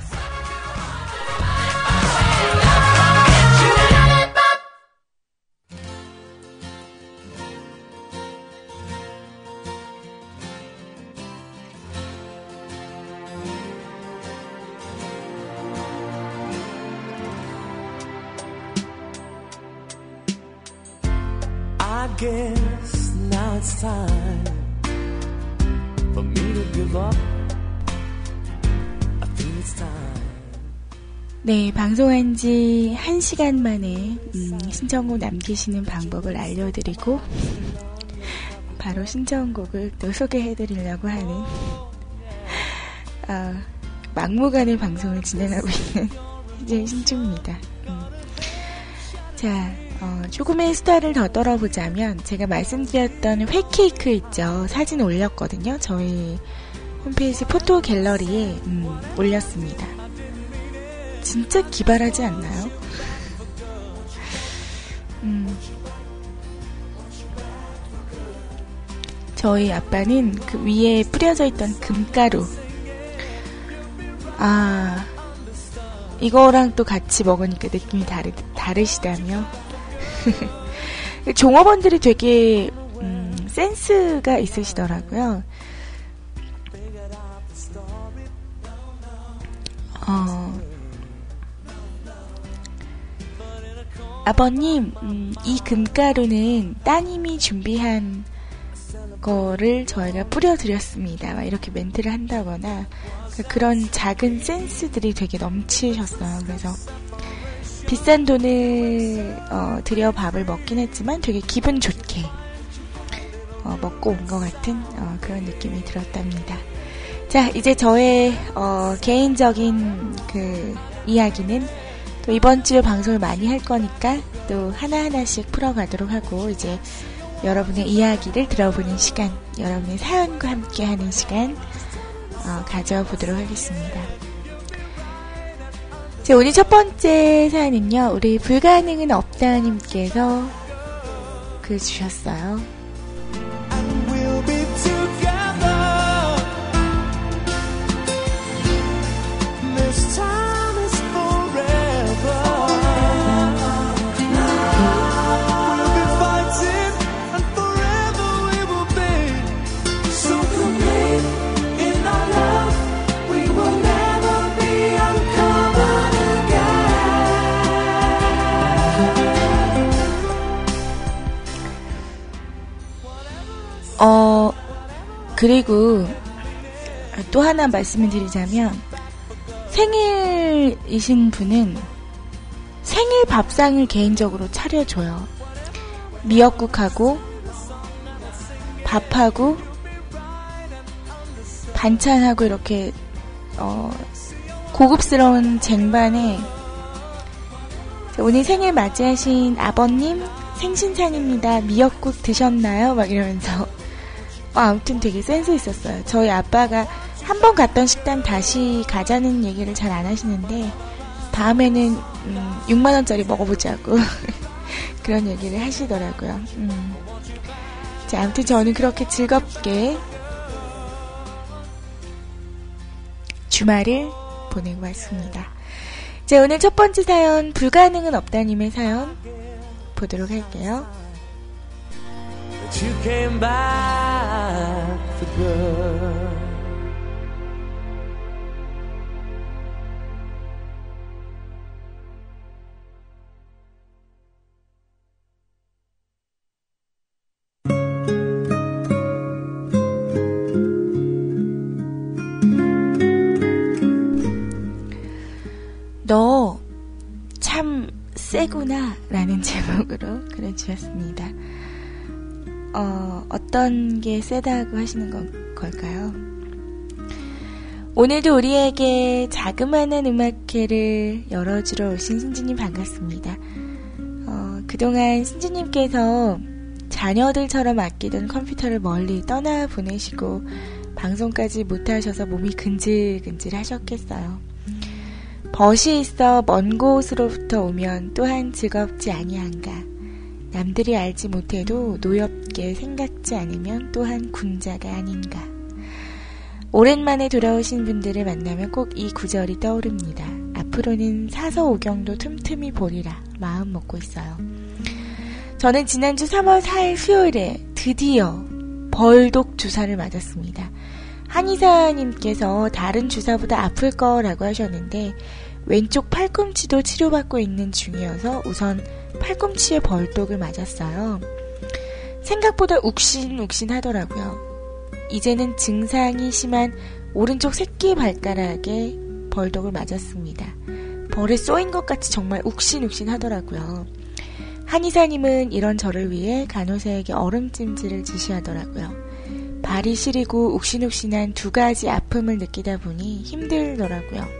네, 방송한 지 1시간 만에 음, 신청곡 남기시는 방법을 알려드리고 바로 신청곡을 또 소개해드리려고 하는 아, 막무가내 방송을 진행하고 있는 이제 신주입니다. 음. 자, 어, 조금의 수다를 더 떨어보자면 제가 말씀드렸던 회케이크 있죠. 사진 올렸거든요. 저희 홈페이지 포토 갤러리에 음, 올렸습니다. 진짜 기발하지 않나요? 음. 저희 아빠는 그 위에 뿌려져 있던 금가루. 아, 이거랑 또 같이 먹으니까 느낌이 다르, 다르시다며. 종업원들이 되게, 음, 센스가 있으시더라고요. 어, 아버님, 음, 이 금가루는 따님이 준비한 거를 저희가 뿌려드렸습니다. 막 이렇게 멘트를 한다거나 그런 작은 센스들이 되게 넘치셨어요. 그래서 비싼 돈을 어, 들여 밥을 먹긴 했지만 되게 기분 좋게 어, 먹고 온 것 같은 어, 그런 느낌이 들었답니다. 자, 이제 저의 어, 개인적인 그 이야기는 또 이번 주에 방송을 많이 할 거니까 또 하나하나씩 풀어가도록 하고 이제 여러분의 이야기를 들어보는 시간, 여러분의 사연과 함께 하는 시간 어, 가져보도록 하겠습니다. 자, 오늘 첫 번째 사연은요, 우리 불가능은 없다님께서 글 주셨어요. 그리고 또 하나 말씀을 드리자면 생일이신 분은 생일 밥상을 개인적으로 차려줘요. 미역국하고 밥하고 반찬하고 이렇게 어, 고급스러운 쟁반에 오늘 생일 맞이하신 아버님 생신상입니다. 미역국 드셨나요? 막 이러면서 어, 아무튼 되게 센스 있었어요. 저희 아빠가 한 번 갔던 식당 다시 가자는 얘기를 잘 안 하시는데 다음에는 음, 6만 원짜리 먹어보자고 그런 얘기를 하시더라고요. 음. 자, 아무튼 저는 그렇게 즐겁게 주말을 보내고 왔습니다. 자, 오늘 첫 번째 사연 불가능은 없다님의 사연 보도록 할게요. But you came back for good. 너 참 세구나 라는 제목으로 글을 주셨습니다. 어, 어떤 게 세다고 하시는 건, 걸까요? 오늘도 우리에게 자그마한 음악회를 열어주러 오신 신주님 반갑습니다. 어, 그동안 신주님께서 자녀들처럼 아끼던 컴퓨터를 멀리 떠나 보내시고 방송까지 못하셔서 몸이 근질근질 하셨겠어요. 벗이 있어 먼 곳으로부터 오면 또한 즐겁지 아니한가. 남들이 알지 못해도 노엽게 생각지 않으면 또한 군자가 아닌가. 오랜만에 돌아오신 분들을 만나면 꼭 이 구절이 떠오릅니다. 앞으로는 사서 오경도 틈틈이 보리라 마음 먹고 있어요. 저는 지난주 3월 4일 수요일에 드디어 벌독 주사를 맞았습니다. 한의사님께서 다른 주사보다 아플 거라고 하셨는데 왼쪽 팔꿈치도 치료받고 있는 중이어서 우선 팔꿈치에 벌독을 맞았어요. 생각보다 욱신욱신 하더라고요. 이제는 증상이 심한 오른쪽 새끼 발가락에 벌독을 맞았습니다. 벌에 쏘인 것 같이 정말 욱신욱신 하더라고요. 한의사님은 이런 저를 위해 간호사에게 얼음찜질을 지시하더라고요. 발이 시리고 욱신욱신한 두 가지 아픔을 느끼다 보니 힘들더라고요.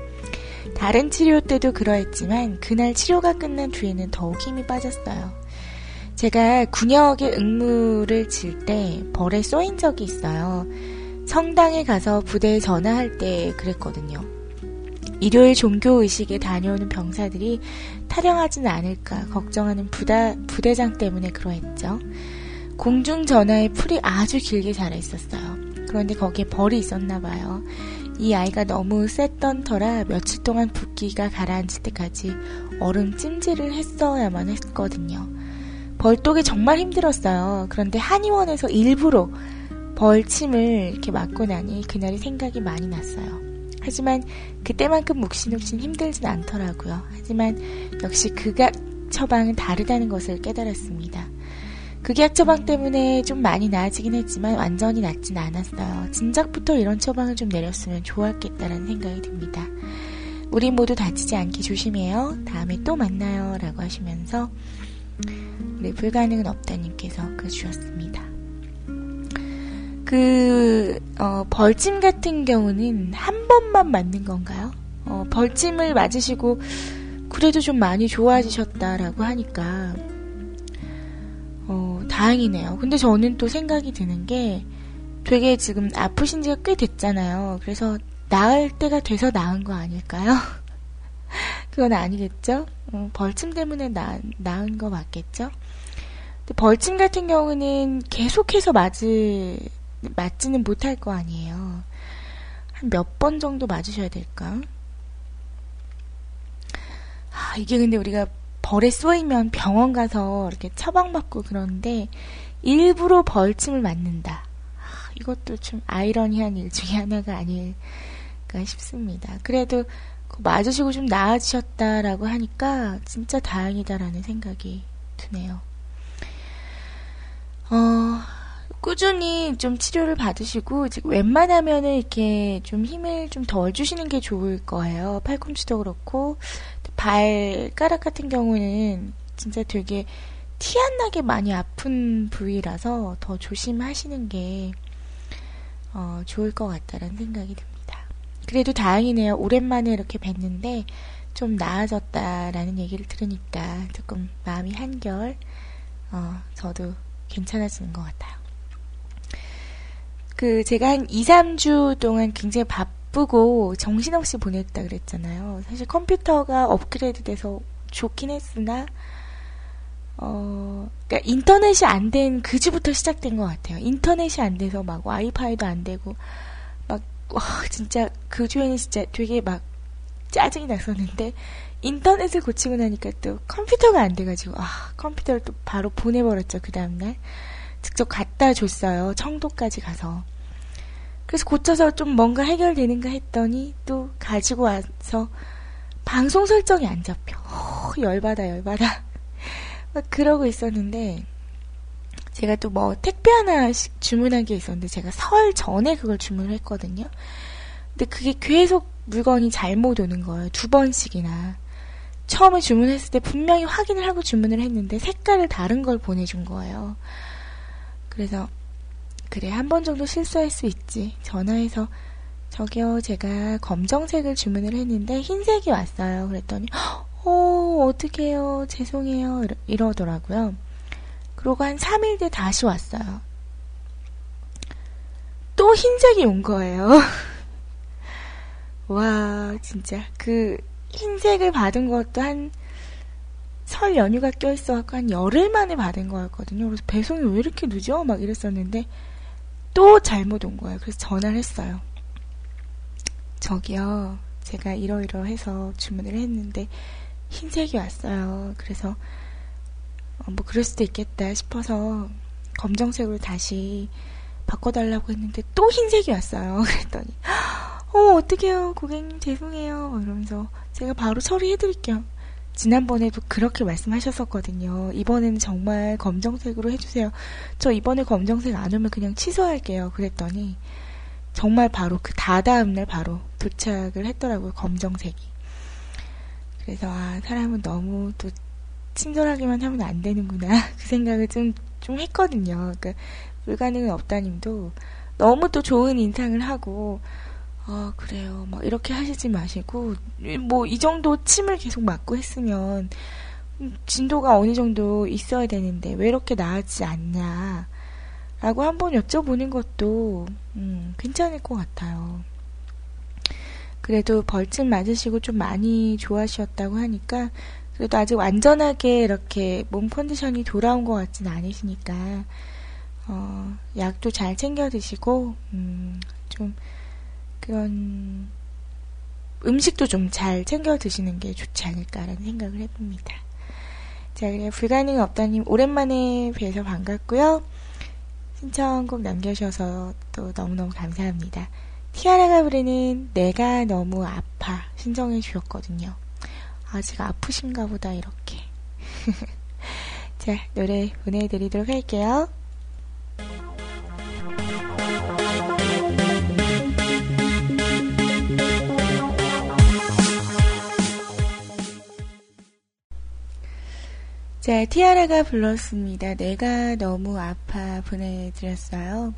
다른 치료 때도 그러했지만 그날 치료가 끝난 뒤에는 더욱 힘이 빠졌어요. 제가 군역의 응무를 칠때 벌에 쏘인 적이 있어요. 성당에 가서 부대에 전화할 때 그랬거든요. 일요일 종교의식에 다녀오는 병사들이 타령하진 않을까 걱정하는 부다, 부대장 때문에 그러했죠. 공중전화에 풀이 아주 길게 자라 있었어요. 그런데 거기에 벌이 있었나 봐요. 이 아이가 너무 셌던 터라 며칠 동안 붓기가 가라앉을 때까지 얼음 찜질을 했어야만 했거든요. 벌독이 정말 힘들었어요. 그런데 한의원에서 일부러 벌침을 이렇게 맞고 나니 그날이 생각이 많이 났어요. 하지만 그때만큼 묵신묵신 힘들진 않더라고요. 하지만 역시 극약 처방은 다르다는 것을 깨달았습니다. 극약 처방 때문에 좀 많이 나아지긴 했지만 완전히 낫진 않았어요. 진작부터 이런 처방을 좀 내렸으면 좋았겠다라는 생각이 듭니다. 우리 모두 다치지 않게 조심해요. 다음에 또 만나요. 라고 하시면서 우리 불가능은 없다님께서 글 주셨습니다. 그, 어, 벌침 같은 경우는 한 번만 맞는 건가요? 어, 벌침을 맞으시고, 그래도 좀 많이 좋아지셨다라고 하니까, 어, 다행이네요. 근데 저는 또 생각이 드는 게, 되게 지금 아프신 지가 꽤 됐잖아요. 그래서, 나을 때가 돼서 나은 거 아닐까요? 그건 아니겠죠? 어, 벌침 때문에 나, 나은 거 맞겠죠? 벌침 같은 경우는 계속해서 맞을, 맞지는 못할 거 아니에요. 한 몇 번 정도 맞으셔야 될까? 아, 이게 근데 우리가 벌에 쏘이면 병원 가서 이렇게 처방받고 그러는데 일부러 벌침을 맞는다. 아, 이것도 좀 아이러니한 일 중에 하나가 아닐까 싶습니다. 그래도 맞으시고 좀 나아지셨다라고 하니까 진짜 다행이다라는 생각이 드네요. 어, 꾸준히 좀 치료를 받으시고 웬만하면은 이렇게 좀 힘을 좀 덜 주시는 게 좋을 거예요. 팔꿈치도 그렇고 발가락 같은 경우는 진짜 되게 티 안 나게 많이 아픈 부위라서 더 조심하시는 게 어, 좋을 것 같다라는 생각이 듭니다. 그래도 다행이네요. 오랜만에 이렇게 뵀는데 좀 나아졌다라는 얘기를 들으니까 조금 마음이 한결 어, 저도 괜찮아지는 것 같아요. 그 제가 한 2, 3주 동안 굉장히 바 쁘고 정신없이 보냈다 그랬잖아요. 사실 컴퓨터가 업그레이드 돼서 좋긴 했으나 어, 그러니까 인터넷이 안 된그 주부터 시작된 것 같아요. 인터넷이 안 돼서 막 와이파이도 안 되고 막 와, 진짜 그 주에는 진짜 되게 막 짜증이 났었는데 인터넷을 고치고 나니까 또 컴퓨터가 안 돼가지고 아 컴퓨터를 또 바로 보내버렸죠 그 다음날 직접 갖다 줬어요 청도까지 가서 그래서 고쳐서 좀 뭔가 해결되는가 했더니 또 가지고 와서 방송 설정이 안 잡혀. 어, 열받아 열받아. 막 그러고 있었는데 제가 또 뭐 택배 하나 주문한 게 있었는데 제가 설 전에 그걸 주문을 했거든요. 근데 그게 계속 물건이 잘못 오는 거예요. 두 번씩이나. 처음에 주문했을 때 분명히 확인을 하고 주문을 했는데 색깔을 다른 걸 보내준 거예요. 그래서 그래 한 번 정도 실수할 수 있지. 전화해서 저기요 제가 검정색을 주문을 했는데 흰색이 왔어요. 그랬더니 어 어떡해요 죄송해요 이러, 이러 더라고요. 그러고 한 3일 뒤에 다시 왔어요. 또 흰색이 온 거예요. 와 진짜 그 흰색을 받은 것도 한 설 연휴가 껴있어갖고 한 열흘 만에 받은 거였거든요. 그래서 배송이 왜 이렇게 늦어? 막 이랬었는데 또 잘못 온 거예요. 그래서 전화를 했어요. 저기요, 제가 이러이러해서 주문을 했는데 흰색이 왔어요. 그래서 어, 뭐 그럴 수도 있겠다 싶어서 검정색으로 다시 바꿔달라고 했는데 또 흰색이 왔어요. 그랬더니 어 어떡해요 고객님 죄송해요 이러면서 제가 바로 처리해드릴게요. 지난번에도 그렇게 말씀하셨었거든요. 이번에는 정말 검정색으로 해주세요. 저 이번에 검정색 안 오면 그냥 취소할게요. 그랬더니 정말 바로 그 다다음날 바로 도착을 했더라고요. 검정색이. 그래서 아 사람은 너무 또 친절하게만 하면 안 되는구나 그 생각을 좀, 좀 했거든요. 그러니까 불가능은 없다님도 너무 또 좋은 인상을 하고 아 그래요 막 이렇게 하시지 마시고 뭐 이 정도 침을 계속 맞고 했으면 진도가 어느 정도 있어야 되는데 왜 이렇게 나아지지 않냐 라고 한번 여쭤보는 것도 음, 괜찮을 것 같아요. 그래도 벌침 맞으시고 좀 많이 좋아하셨다고 하니까 그래도 아직 완전하게 이렇게 몸 컨디션이 돌아온 것 같진 않으시니까 어, 약도 잘 챙겨 드시고 음, 좀 그런 음식도 좀 잘 챙겨 드시는 게 좋지 않을까라는 생각을 해봅니다. 자, 그래 불가능 없다님 오랜만에 뵈서 반갑고요. 신청곡 남겨주셔서 또 너무너무 감사합니다. 티아라가 부르는 내가 너무 아파 신청해 주셨거든요. 아직 아프신가 보다 이렇게. 자, 노래 보내드리도록 할게요. 자, 티아라가 불렀습니다. 내가 너무 아파 보내드렸어요.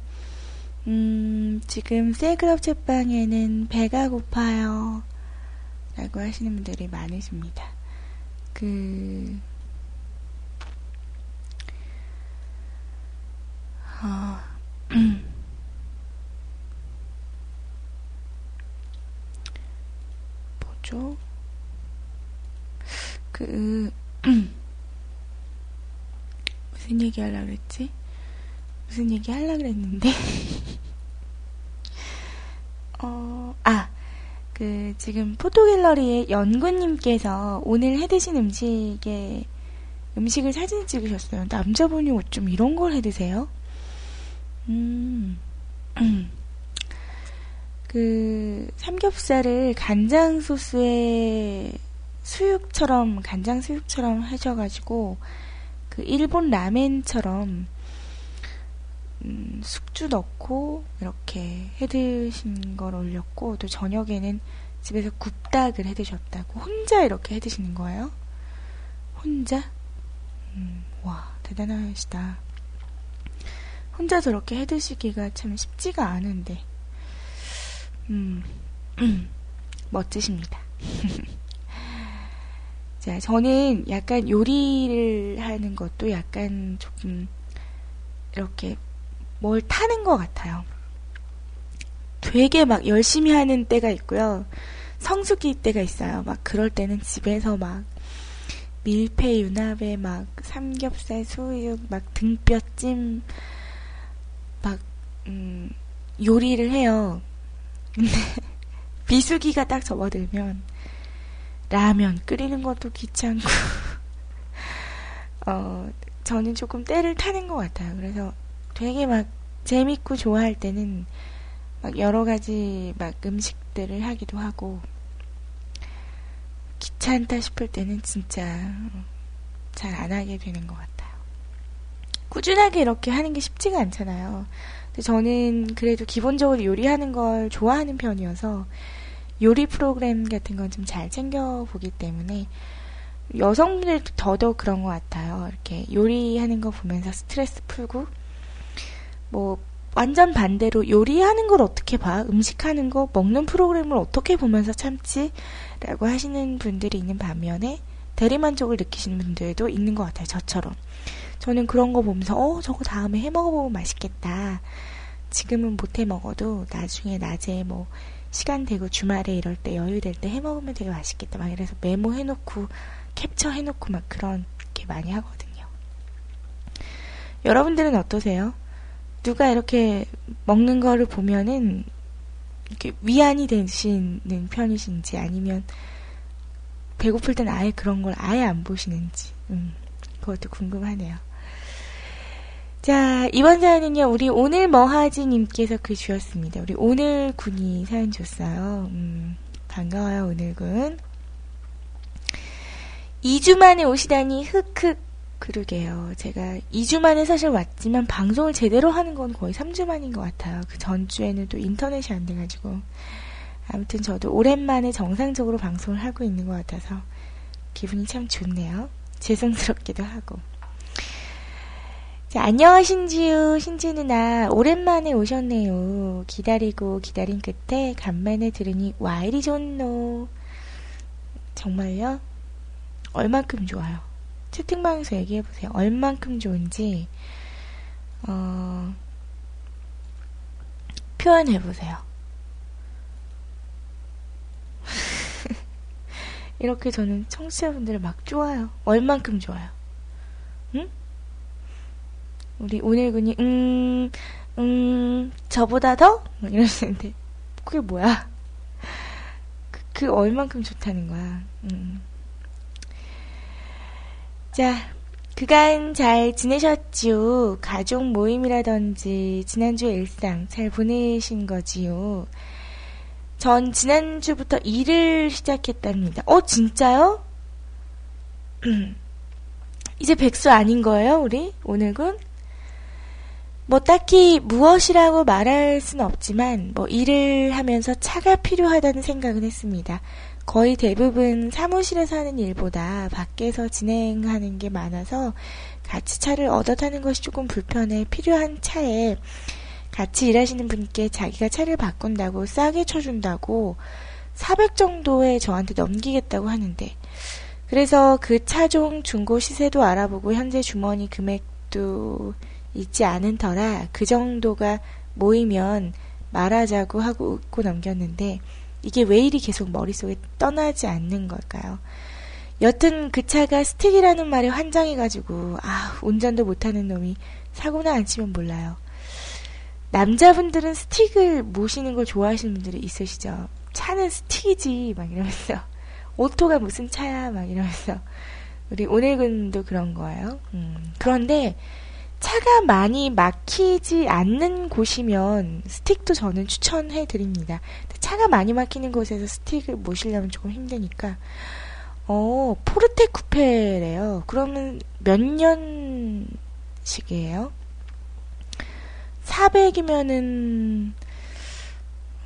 음, 지금 셀클럽 책방에는 배가 고파요. 라고 하시는 분들이 많으십니다. 그, 어, 뭐죠? 그, 무슨 얘기 하려고 그랬지? 무슨 얘기 하려고 그랬는데? 어, 아, 그, 지금 포토갤러리에 연구님께서 오늘 해 드신 음식에, 음식을 사진 찍으셨어요. 남자분이 어쩜 이런 걸 해 드세요? 음, 그, 삼겹살을 간장 소스에 수육처럼, 간장 수육처럼 하셔가지고, 그 일본 라멘처럼 음, 숙주 넣고 이렇게 해드신 걸 올렸고 또 저녁에는 집에서 굽닭을 해드셨다고 혼자 이렇게 해드시는 거예요? 혼자? 음, 와 대단하시다. 혼자 저렇게 해드시기가 참 쉽지가 않은데 음, 멋지십니다. 자, 저는 약간 요리를 하는 것도 약간 조금 이렇게 뭘 타는 것 같아요. 되게 막 열심히 하는 때가 있고요. 성수기 때가 있어요. 막 그럴 때는 집에서 막 밀폐 유나베 막 삼겹살 수육 막 등뼈찜 막 음, 요리를 해요. 근데 비수기가 딱 접어들면 라면 끓이는 것도 귀찮고 어 저는 조금 때를 타는 것 같아요. 그래서 되게 막 재밌고 좋아할 때는 막 여러 가지 막 음식들을 하기도 하고 귀찮다 싶을 때는 진짜 잘 안 하게 되는 것 같아요. 꾸준하게 이렇게 하는 게 쉽지가 않잖아요. 근데 저는 그래도 기본적으로 요리하는 걸 좋아하는 편이어서 요리 프로그램 같은 건 좀 잘 챙겨보기 때문에 여성분들도 더더욱 그런 것 같아요. 이렇게 요리하는 거 보면서 스트레스 풀고 뭐 완전 반대로 요리하는 걸 어떻게 봐? 음식하는 거 먹는 프로그램을 어떻게 보면서 참지? 라고 하시는 분들이 있는 반면에 대리만족을 느끼시는 분들도 있는 것 같아요. 저처럼. 저는 그런 거 보면서 어 저거 다음에 해 먹어보면 맛있겠다. 지금은 못 해 먹어도 나중에 낮에 뭐 시간 되고 주말에 이럴 때 여유 될 때 해 먹으면 되게 맛있겠다. 막 이래서 메모해놓고 캡처 해놓고 막 그렇게 많이 하거든요. 여러분들은 어떠세요? 누가 이렇게 먹는 거를 보면은 이렇게 위안이 되시는 편이신지 아니면 배고플 땐 아예 그런 걸 아예 안 보시는지 음, 그것도 궁금하네요. 자, 이번 사연은요, 우리 오늘 뭐하지님께서 글 주셨습니다. 우리 오늘 군이 사연 줬어요. 음, 반가워요, 오늘 군. 2주 만에 오시다니 흑흑 그러게요. 제가 2주 만에 사실 왔지만 방송을 제대로 하는 건 거의 3주 만인 것 같아요. 그 전주에는 또 인터넷이 안 돼가지고. 아무튼 저도 오랜만에 정상적으로 방송을 하고 있는 것 같아서 기분이 참 좋네요. 죄송스럽기도 하고. 자, 안녕하신지요, 신지 누나. 오랜만에 오셨네요. 기다리고 기다린 끝에 간만에 들으니 와 이리 좋노. 정말요? 얼만큼 좋아요? 채팅방에서 얘기해보세요. 얼만큼 좋은지, 어, 표현해보세요. 이렇게 저는 청취자분들을 막 좋아요. 얼만큼 좋아요? 응? 우리 오늘군이, 음, 음, 저보다 더? 막 이러시는데, 그게 뭐야? 그, 그 얼만큼 좋다는 거야. 음. 자, 그간 잘 지내셨지요? 가족 모임이라든지 지난주 일상 잘 보내신 거지요? 전 지난주부터 일을 시작했답니다. 어, 진짜요? 이제 백수 아닌 거예요, 우리? 오늘군? 뭐 딱히 무엇이라고 말할 수는 없지만 뭐 일을 하면서 차가 필요하다는 생각은 했습니다. 거의 대부분 사무실에서 하는 일보다 밖에서 진행하는 게 많아서 같이 차를 얻어 타는 것이 조금 불편해 필요한 차에 같이 일하시는 분께 자기가 차를 바꾼다고 싸게 쳐준다고 400 정도에 저한테 넘기겠다고 하는데 그래서 그 차종 중고 시세도 알아보고 현재 주머니 금액도 있지 않은 터라 그 정도가 모이면 말하자고 하고 웃고 넘겼는데 이게 왜 이리 계속 머릿속에 떠나지 않는 걸까요? 여튼 그 차가 스틱이라는 말에 환장해가지고 아 운전도 못하는 놈이 사고나 안 치면 몰라요. 남자분들은 스틱을 모시는 걸 좋아하시는 분들이 있으시죠. 차는 스틱이지 막 이러면서 오토가 무슨 차야 막 이러면서 우리 오늘근도 그런 거예요. 음, 그런데 차가 많이 막히지 않는 곳이면 스틱도 저는 추천해 드립니다. 차가 많이 막히는 곳에서 스틱을 모시려면 조금 힘드니까. 어, 포르테 쿠페래요. 그러면 몇 년식이에요? 400이면은,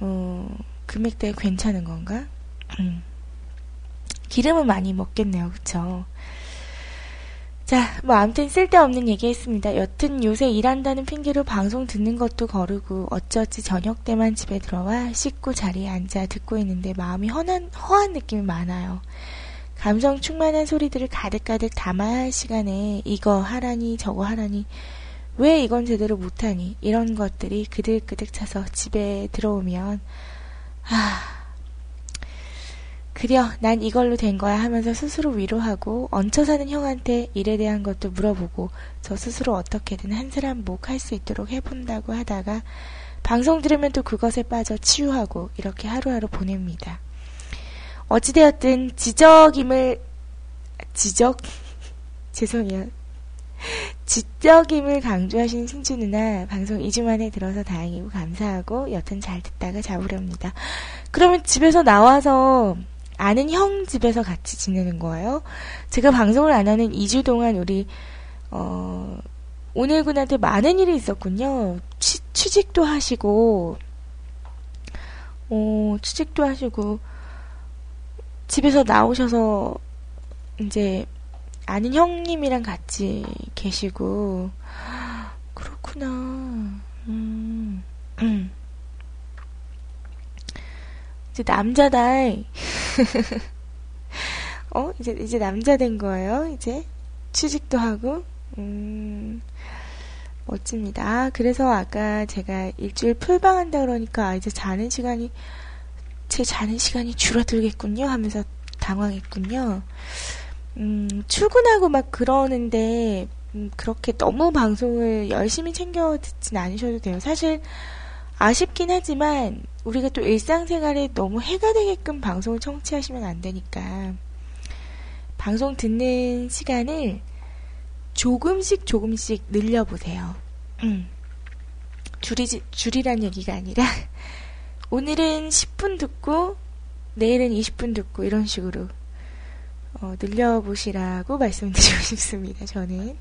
어, 금액대 괜찮은 건가? 음. 기름은 많이 먹겠네요. 그쵸? 자, 뭐 아무튼 쓸데없는 얘기 했습니다. 여튼 요새 일한다는 핑계로 방송 듣는 것도 거르고 어쩌지 저녁 때만 집에 들어와 씻고 자리에 앉아 듣고 있는데 마음이 허한, 허한 느낌이 많아요. 감성 충만한 소리들을 가득가득 담아야 할 시간에 이거 하라니 저거 하라니 왜 이건 제대로 못하니 이런 것들이 그득그득 차서 집에 들어오면 아 그려 난 이걸로 된 거야 하면서 스스로 위로하고 얹혀 사는 형한테 일에 대한 것도 물어보고 저 스스로 어떻게든 한 사람 목 할 수 있도록 해본다고 하다가 방송 들으면 또 그것에 빠져 치유하고 이렇게 하루하루 보냅니다. 어찌되었든 지적임을 지적 죄송해요. 지적임을 강조하신 신주 누나 방송 2주 만에 들어서 다행이고 감사하고 여튼 잘 듣다가 잡으렵니다. 그러면 집에서 나와서 아는 형 집에서 같이 지내는 거예요. 제가 방송을 안 하는 2주 동안 우리 어, 오늘 군한테 많은 일이 있었군요. 취, 취직도 하시고 어, 취직도 하시고 집에서 나오셔서 이제 아는 형님이랑 같이 계시고 그렇구나. 음. 음. 이제 남자다. 어? 이제, 이제 남자 된 거예요, 이제? 취직도 하고? 음, 멋집니다. 아, 그래서 아까 제가 일주일 풀방 한다 그러니까, 아, 이제 자는 시간이, 제 자는 시간이 줄어들겠군요 하면서 당황했군요. 음, 출근하고 막 그러는데, 음, 그렇게 너무 방송을 열심히 챙겨 듣진 않으셔도 돼요. 사실, 아쉽긴 하지만, 우리가 또 일상생활에 너무 해가 되게끔 방송을 청취하시면 안 되니까 방송 듣는 시간을 조금씩 조금씩 늘려보세요. 음. 줄이지, 줄이란 얘기가 아니라 오늘은 10분 듣고 내일은 20분 듣고 이런 식으로 어, 늘려보시라고 말씀드리고 싶습니다. 저는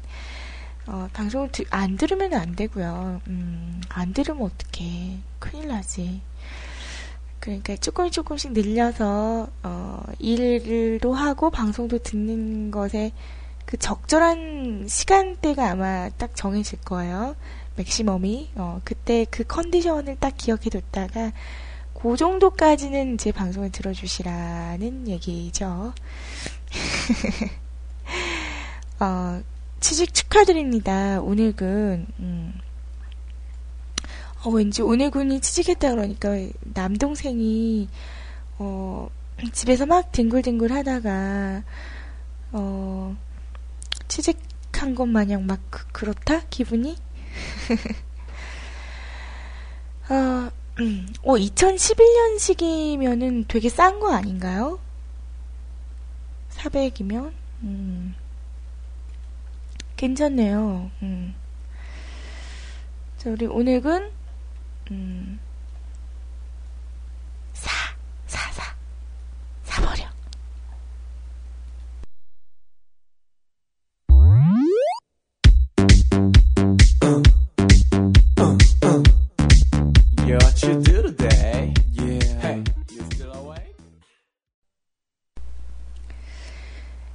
어, 방송을 드- 안 들으면 안 되고요. 음, 안 들으면 어떡해. 큰일 나지. 그러니까 조금씩 조금씩 늘려서 어, 일도 하고 방송도 듣는 것에 그 적절한 시간대가 아마 딱 정해질 거예요. 맥시멈이 어, 그때 그 컨디션을 딱 기억해 뒀다가 그 정도까지는 이제 방송을 들어주시라는 얘기죠. 어, 취직 축하드립니다. 오늘군 음. 어, 왠지 오늘군이 취직했다 그러니까 남동생이 어, 집에서 막 뒹굴뒹굴 하다가 어, 취직한 것 마냥 막 그, 그렇다 기분이 어, 음, 어 2011년식이면은 되게 싼 거 아닌가요? 400이면 음, 괜찮네요. 음. 자, 우리 오늘은 음, 사, 사, 사, 사버려.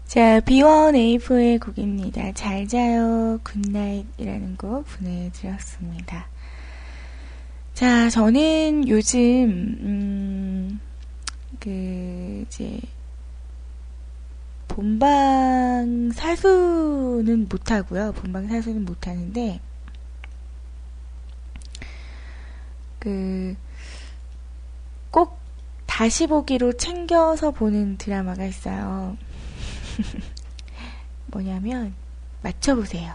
자, B1A4의 곡입니다. 잘 자요, Good Night이라는 곡 보내드렸습니다. 자, 저는 요즘, 음, 그, 이제, 본방 사수는 못하고요. 본방 사수는 못하는데, 그, 꼭 다시 보기로 챙겨서 보는 드라마가 있어요. 뭐냐면, 맞춰보세요.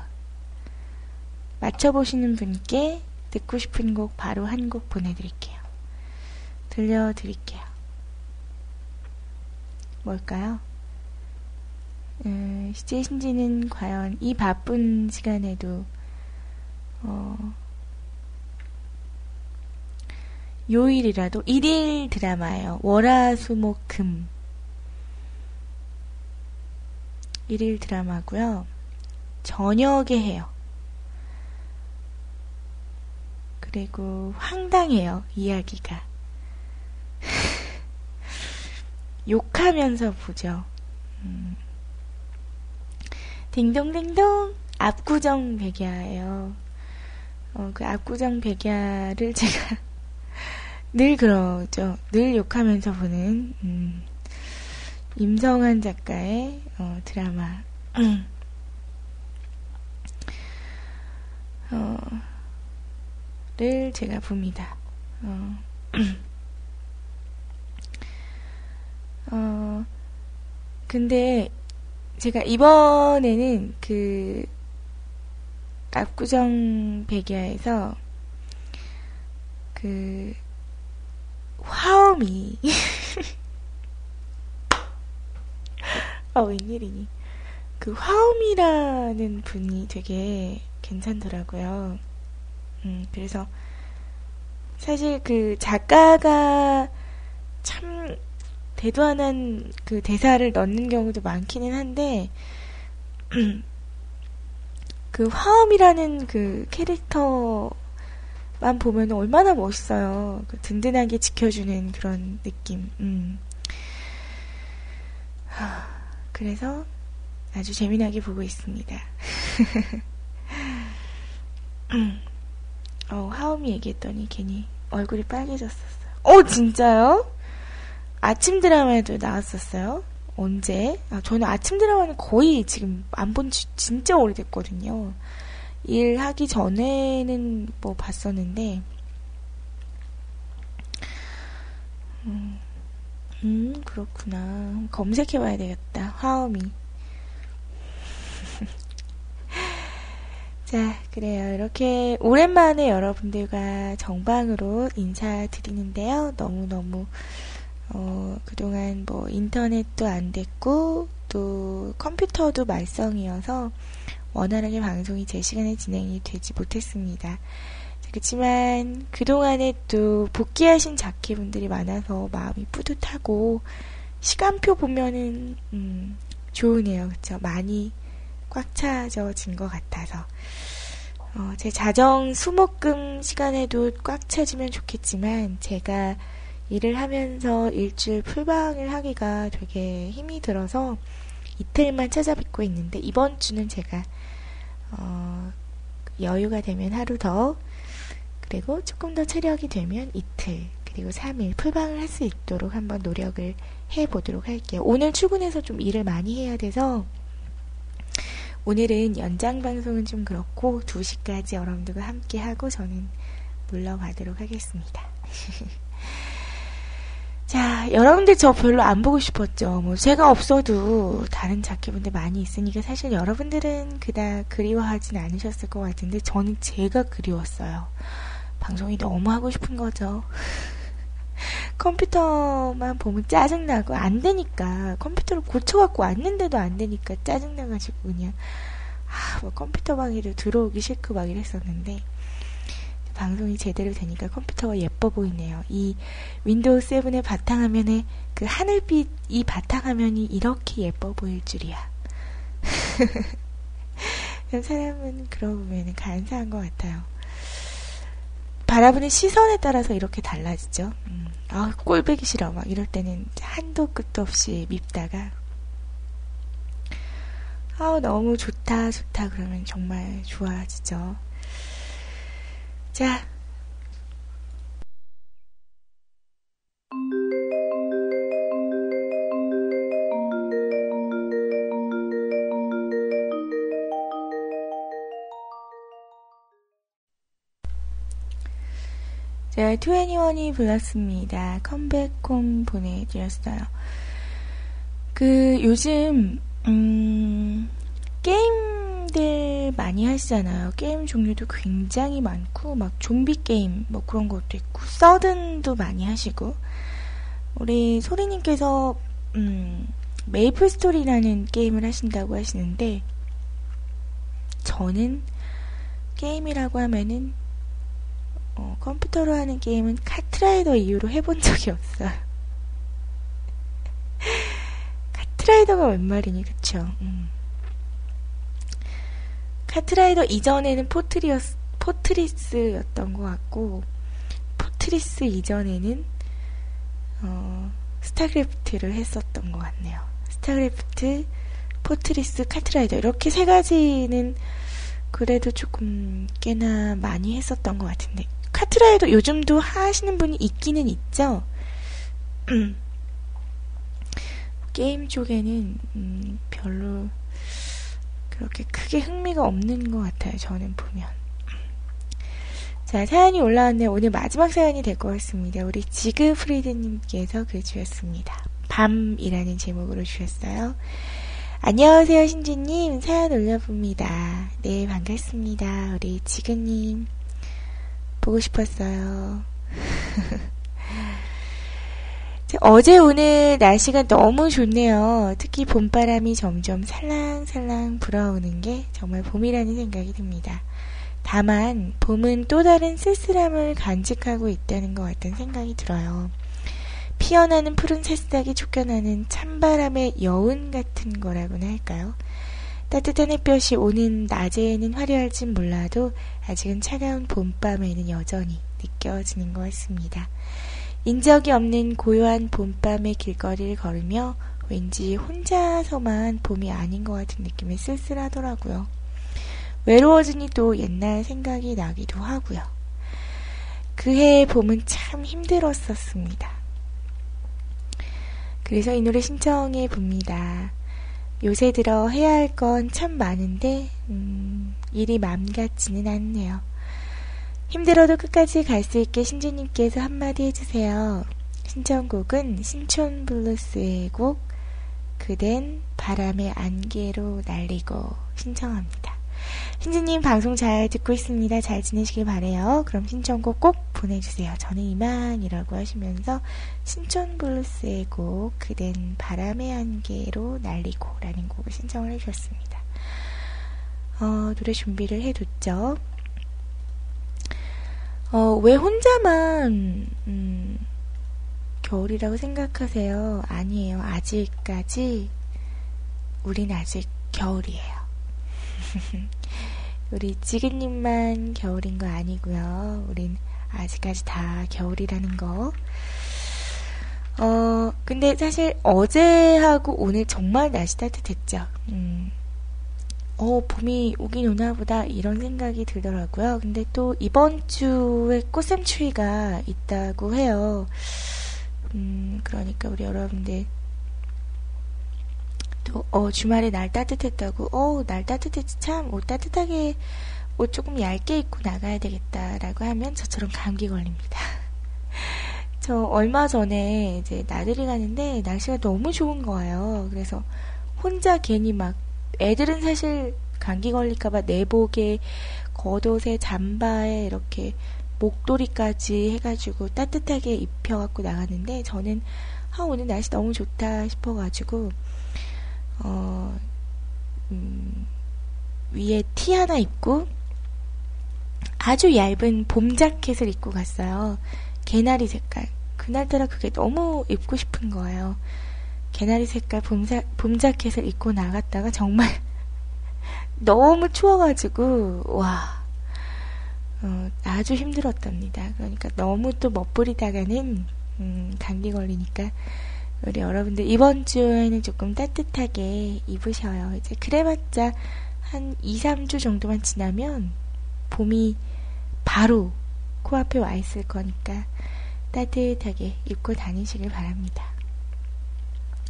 맞춰보시는 분께 듣고 싶은 곡 바로 한 곡 보내드릴게요. 들려드릴게요. 뭘까요? 음, 시제 신지는 과연 이 바쁜 시간에도, 어, 요일이라도 일일 드라마예요. 월화수목금 일일 드라마고요. 저녁에 해요. 그리고 황당해요. 이야기가. 욕하면서 보죠. 음. 딩동딩동 압구정 백야예요. 어, 그 압구정 백야를 제가 늘 그러죠. 늘 욕하면서 보는 음, 임성한 작가의 어, 드라마. 어, 를 제가 봅니다. 어, 어, 근데 제가 이번에는 그 압구정 백야에서 그 화음이 아 웬일이니 그 화음이라는 분이 되게 괜찮더라고요. 음 그래서 사실 그 작가가 참 대도안한 그 대사를 넣는 경우도 많기는 한데 그 화음이라는 그 캐릭터만 보면 얼마나 멋있어요. 그 든든하게 지켜주는 그런 느낌. 음. 하, 그래서 아주 재미나게 보고 있습니다. 어, 하음이 얘기했더니 괜히 얼굴이 빨개졌었어요. 어, 진짜요? 아침 드라마에도 나왔었어요. 언제? 아, 저는 아침 드라마는 거의 지금 안 본 지 진짜 오래됐거든요. 일하기 전에는 뭐 봤었는데, 음, 음, 그렇구나. 검색해봐야 되겠다. 화음이. 자, 그래요. 이렇게 오랜만에 여러분들과 정방으로 인사드리는데요. 너무너무, 어, 그동안 뭐 인터넷도 안 됐고, 또 컴퓨터도 말썽이어서 원활하게 방송이 제 시간에 진행이 되지 못했습니다. 그렇지만 그동안에 또 복귀하신 자키분들이 많아서 마음이 뿌듯하고, 시간표 보면은, 음, 좋으네요. 그쵸? 많이 꽉 차져진 것 같아서. 어, 제 자정 수목금 시간에도 꽉 차지면 좋겠지만, 제가 일을 하면서 일주일 풀방을 하기가 되게 힘이 들어서 이틀만 찾아뵙고 있는데, 이번 주는 제가, 어, 여유가 되면 하루 더, 그리고 조금 더 체력이 되면 이틀, 그리고 3일 풀방을 할 수 있도록 한번 노력을 해 보도록 할게요. 오늘 출근해서 좀 일을 많이 해야 돼서, 오늘은 연장 방송은 좀 그렇고 2시까지 여러분들과 함께 하고 저는 물러가도록 하겠습니다. 자, 여러분들 저 별로 안 보고 싶었죠. 뭐 제가 없어도 다른 자켓분들 많이 있으니까 사실 여러분들은 그닥 그리워하진 않으셨을 것 같은데 저는 제가 그리웠어요. 방송이 너무 하고 싶은 거죠. 컴퓨터만 보면 짜증나고 안 되니까 컴퓨터를 고쳐갖고 왔는데도 안 되니까 짜증나가지고 그냥 아, 뭐 컴퓨터 방에도 들어오기 싫고 막 이랬었는데 방송이 제대로 되니까 컴퓨터가 예뻐 보이네요. 이 윈도우 7의 바탕화면에 그 하늘빛 이 바탕화면이 이렇게 예뻐 보일 줄이야. 사람은 그러고 보면 간사한 것 같아요. 바라보는 시선에 따라서 이렇게 달라지죠. 음, 아, 꼴배기 싫어. 막 이럴 때는 한도 끝도 없이 밉다가, 아 너무 좋다, 좋다. 그러면 정말 좋아지죠. 자. 자, 2NE1이 불렀습니다. Come Back Home 보내드렸어요. 그, 요즘, 음, 게임들 많이 하시잖아요. 게임 종류도 굉장히 많고, 막 좀비 게임, 뭐 그런 것도 있고, 서든도 많이 하시고, 우리 소리님께서, 음, 메이플 스토리라는 게임을 하신다고 하시는데, 저는 게임이라고 하면은 어, 컴퓨터로 하는 게임은 카트라이더 이후로 해본 적이 없어요. 카트라이더가 웬 말이니, 그쵸? 음. 카트라이더 이전에는 포트리어스, 포트리스였던 것 같고, 포트리스 이전에는, 어, 스타크래프트를 했었던 것 같네요. 스타크래프트, 포트리스, 카트라이더. 이렇게 세 가지는 그래도 조금 꽤나 많이 했었던 것 같은데, 카트라이더 요즘도 하시는 분이 있기는 있죠. 게임 쪽에는 음, 별로 그렇게 크게 흥미가 없는 것 같아요. 저는 보면. 자, 사연이 올라왔네요. 오늘 마지막 사연이 될 것 같습니다. 우리 지그프리드님께서 글 주셨습니다. 밤이라는 제목으로 주셨어요. 안녕하세요, 신지님. 사연 올려봅니다. 네, 반갑습니다. 우리 지그님. 보고 싶었어요. 어제 오늘 날씨가 너무 좋네요. 특히 봄바람이 점점 살랑살랑 불어오는 게 정말 봄이라는 생각이 듭니다. 다만 봄은 또 다른 쓸쓸함을 간직하고 있다는 것 같은 생각이 들어요. 피어나는 푸른 새싹이 쫓겨나는 찬바람의 여운 같은 거라고나 할까요? 따뜻한 햇볕이 오는 낮에는 화려할진 몰라도 아직은 차가운 봄밤에는 여전히 느껴지는 것 같습니다. 인적이 없는 고요한 봄밤의 길거리를 걸으며 왠지 혼자서만 봄이 아닌 것 같은 느낌이 쓸쓸하더라고요. 외로워지니 또 옛날 생각이 나기도 하고요. 그해의 봄은 참 힘들었었습니다. 그래서 이 노래 신청해 봅니다. 요새 들어 해야 할 건 참 많은데, 음, 일이 맘 같지는 않네요. 힘들어도 끝까지 갈 수 있게 신주님께서 한마디 해주세요. 신청곡은 신촌 블루스의 곡, 그댄 바람의 안개로 날리고 신청합니다. 신주님 방송 잘 듣고 있습니다. 잘 지내시길 바래요. 그럼 신청곡 꼭 보내주세요. 저는 이만이라고 하시면서 신촌 블루스의 곡 그댄 바람의 안개로 날리고 라는 곡을 신청을 해주셨습니다. 어, 노래 준비를 해뒀죠. 어, 왜 혼자만 음, 겨울이라고 생각하세요? 아니에요. 아직까지 우린 아직 겨울이에요. 우리 지근님만 겨울인 거 아니고요. 우린 아직까지 다 겨울이라는 거. 어, 근데 사실 어제하고 오늘 정말 날씨 따뜻했죠. 음, 어, 봄이 오긴 오나 보다 이런 생각이 들더라고요. 근데 또 이번 주에 꽃샘추위가 있다고 해요. 음, 그러니까 우리 여러분들 또, 어, 주말에 날 따뜻했다고, 어, 날 따뜻했지 참, 옷 따뜻하게, 옷 조금 얇게 입고 나가야 되겠다라고 하면 저처럼 감기 걸립니다. 저 얼마 전에 이제 나들이 가는데 날씨가 너무 좋은 거예요. 그래서 혼자 괜히 막 애들은 사실 감기 걸릴까봐 내복에 겉옷에 잠바에 이렇게 목도리까지 해가지고 따뜻하게 입혀갖고 나갔는데 저는 아 오늘 날씨 너무 좋다 싶어가지고 어 음, 위에 티 하나 입고 아주 얇은 봄 자켓을 입고 갔어요. 개나리 색깔. 그날따라 그게 너무 입고 싶은 거예요. 개나리 색깔 봄 자, 봄 자켓을 입고 나갔다가 정말 너무 추워가지고, 와, 어, 아주 힘들었답니다. 그러니까 너무 또 멋부리다가는, 음, 감기 걸리니까, 우리 여러분들 이번 주에는 조금 따뜻하게 입으셔요. 이제 그래봤자 한 2, 3주 정도만 지나면 봄이 바로 코앞에 와 있을 거니까 따뜻하게 입고 다니시길 바랍니다.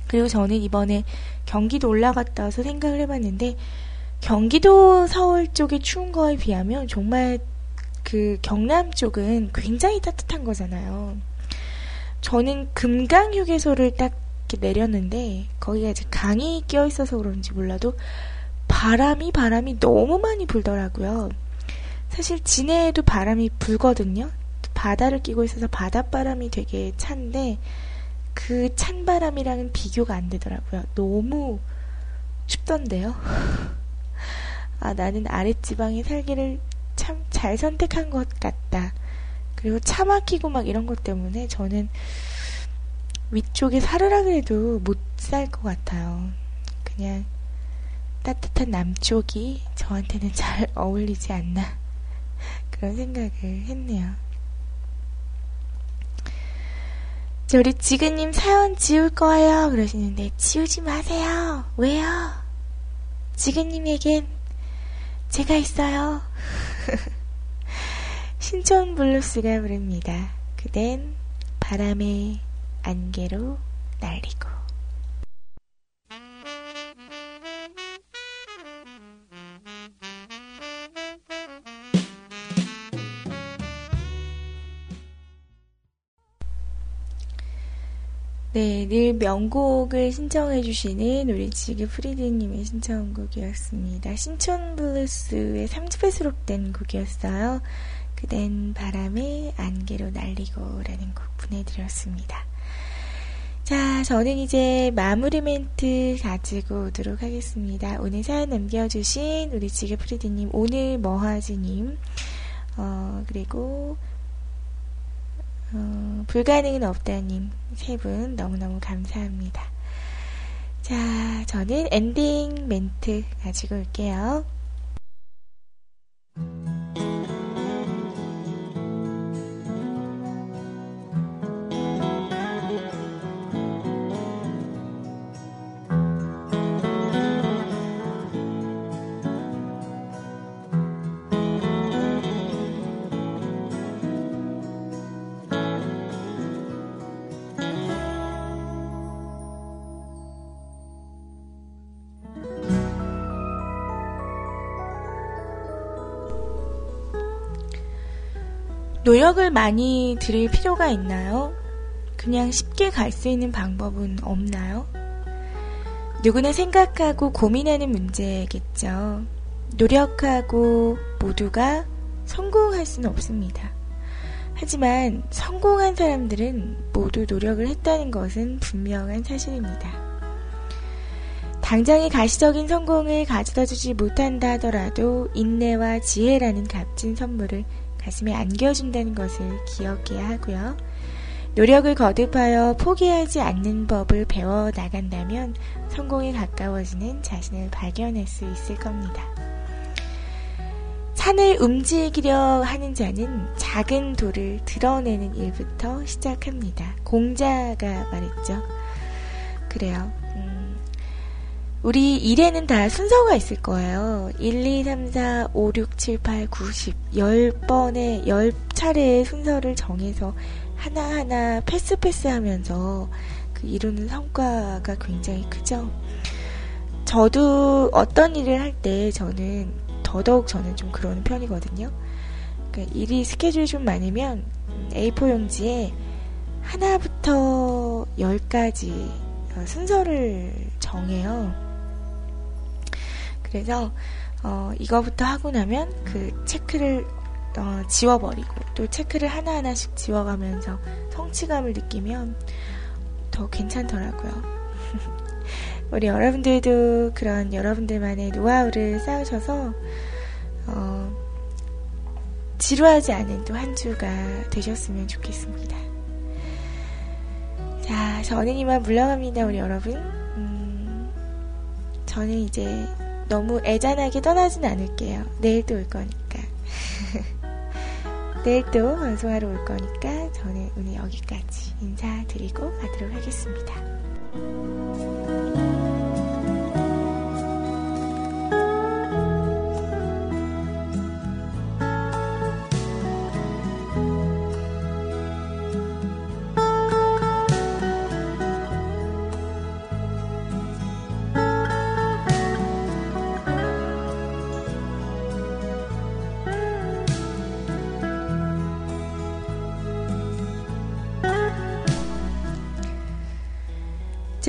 그리고 저는 이번에 경기도 올라갔다 와서 생각을 해봤는데 경기도 서울 쪽이 추운 거에 비하면 정말 그 경남 쪽은 굉장히 따뜻한 거잖아요. 저는 금강 휴게소를 딱 내렸는데 거기가 이제 강이 끼어 있어서 그런지 몰라도 바람이 바람이 너무 많이 불더라고요. 사실 진해에도 바람이 불거든요. 바다를 끼고 있어서 바닷바람이 되게 찬데 그 찬 바람이랑은 비교가 안 되더라고요. 너무 춥던데요. 아, 나는 아랫지방에 살기를 참 잘 선택한 것 같다. 그리고 차 막히고 막 이런 것 때문에 저는 위쪽에 살으라 그래도 못 살 것 같아요. 그냥 따뜻한 남쪽이 저한테는 잘 어울리지 않나. 그런 생각을 했네요. 저 우리 지근님 사연 지울 거예요. 그러시는데, 지우지 마세요. 왜요? 지근님에겐 제가 있어요. 신촌 블루스가 부릅니다. 그댄 바람의 안개로 날리고. 네, 늘 명곡을 신청해 주시는 우리 지그프리드님의 신청곡이었습니다. 신촌 블루스의 3집에 수록된 곡이었어요. 그댄 바람에 안개로 날리고 라는 곡 보내드렸습니다. 자, 저는 이제 마무리 멘트 가지고 오도록 하겠습니다. 오늘 사연 남겨주신 우리 지그프리드님, 오늘 머하즈님, 어, 그리고 어, 불가능은 없다님 세 분 너무너무 감사합니다. 자, 저는 엔딩 멘트 가지고 올게요. 노력을 많이 들일 필요가 있나요? 그냥 쉽게 갈 수 있는 방법은 없나요? 누구나 생각하고 고민하는 문제겠죠. 노력하고 모두가 성공할 수는 없습니다. 하지만 성공한 사람들은 모두 노력을 했다는 것은 분명한 사실입니다. 당장의 가시적인 성공을 가져다 주지 못한다 하더라도 인내와 지혜라는 값진 선물을 가슴에 안겨준다는 것을 기억해야 하고요. 노력을 거듭하여 포기하지 않는 법을 배워 나간다면 성공에 가까워지는 자신을 발견할 수 있을 겁니다. 산을 움직이려 하는 자는 작은 돌을 드러내는 일부터 시작합니다. 공자가 말했죠. 그래요. 음, 우리 일에는 다 순서가 있을 거예요. 1, 2, 3, 4, 5, 6, 7, 8, 9, 10. 10번의, 10차례의 순서를 정해서 하나하나 패스 패스 하면서 그 이루는 성과가 굉장히 크죠. 저도 어떤 일을 할 때 저는 더더욱 저는 좀 그러는 편이거든요. 그러니까 일이 스케줄이 좀 많으면 A4 용지에 하나부터 열까지 어, 순서를 정해요. 그래서 어, 이거부터 하고 나면 그 체크를 어, 지워버리고 또 체크를 하나하나씩 지워가면서 성취감을 느끼면 더 괜찮더라고요. 우리 여러분들도 그런 여러분들만의 노하우를 쌓으셔서 어, 지루하지 않은 또 한 주가 되셨으면 좋겠습니다. 자, 저는 이만 물러갑니다, 우리 여러분. 음, 저는 이제 너무 애잔하게 떠나진 않을게요. 내일 또 올 거니까. 내일 또 방송하러 올 거니까 저는 오늘 여기까지 인사드리고 가도록 하겠습니다.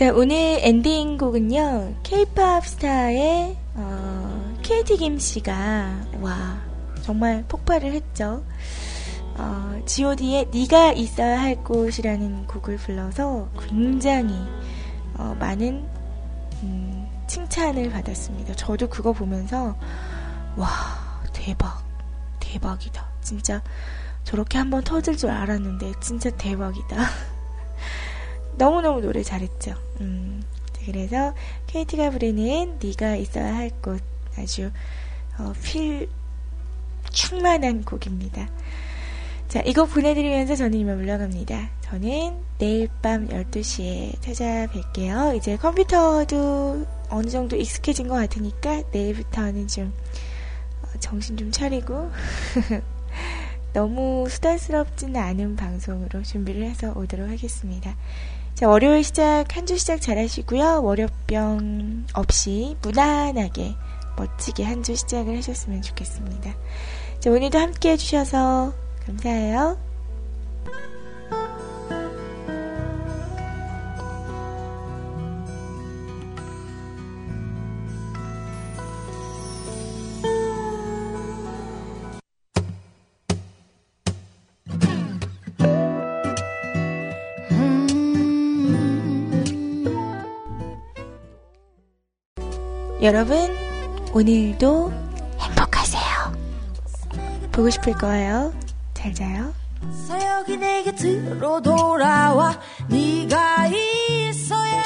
자, 오늘 엔딩 곡은요, 케이팝 스타의, 어, KT 김 씨가, 와, 정말 폭발을 했죠. 어, god의 네가 있어야 할 곳이라는 곡을 불러서 굉장히, 어, 많은, 음, 칭찬을 받았습니다. 저도 그거 보면서, 와, 대박. 대박이다. 진짜, 저렇게 한번 터질 줄 알았는데, 진짜 대박이다. 너무너무 노래 잘했죠. 음, 그래서 KT가 부르는 네가 있어야 할 곳 아주 어, 필 충만한 곡입니다. 자, 이거 보내드리면서 저는 이만 물러갑니다. 저는 내일 밤 12시에 찾아뵐게요. 이제 컴퓨터도 어느 정도 익숙해진 것 같으니까 내일부터는 좀 어, 정신 좀 차리고 너무 수다스럽지는 않은 방송으로 준비를 해서 오도록 하겠습니다. 자, 월요일 시작, 한 주 시작 잘 하시고요. 월요병 없이 무난하게, 멋지게 한 주 시작을 하셨으면 좋겠습니다. 자, 오늘도 함께 해주셔서 감사해요. 여러분, 오늘도 행복하세요. 보고 싶을 거예요. 잘 자요. 서여기 내게 들어 돌아와 네가 있어야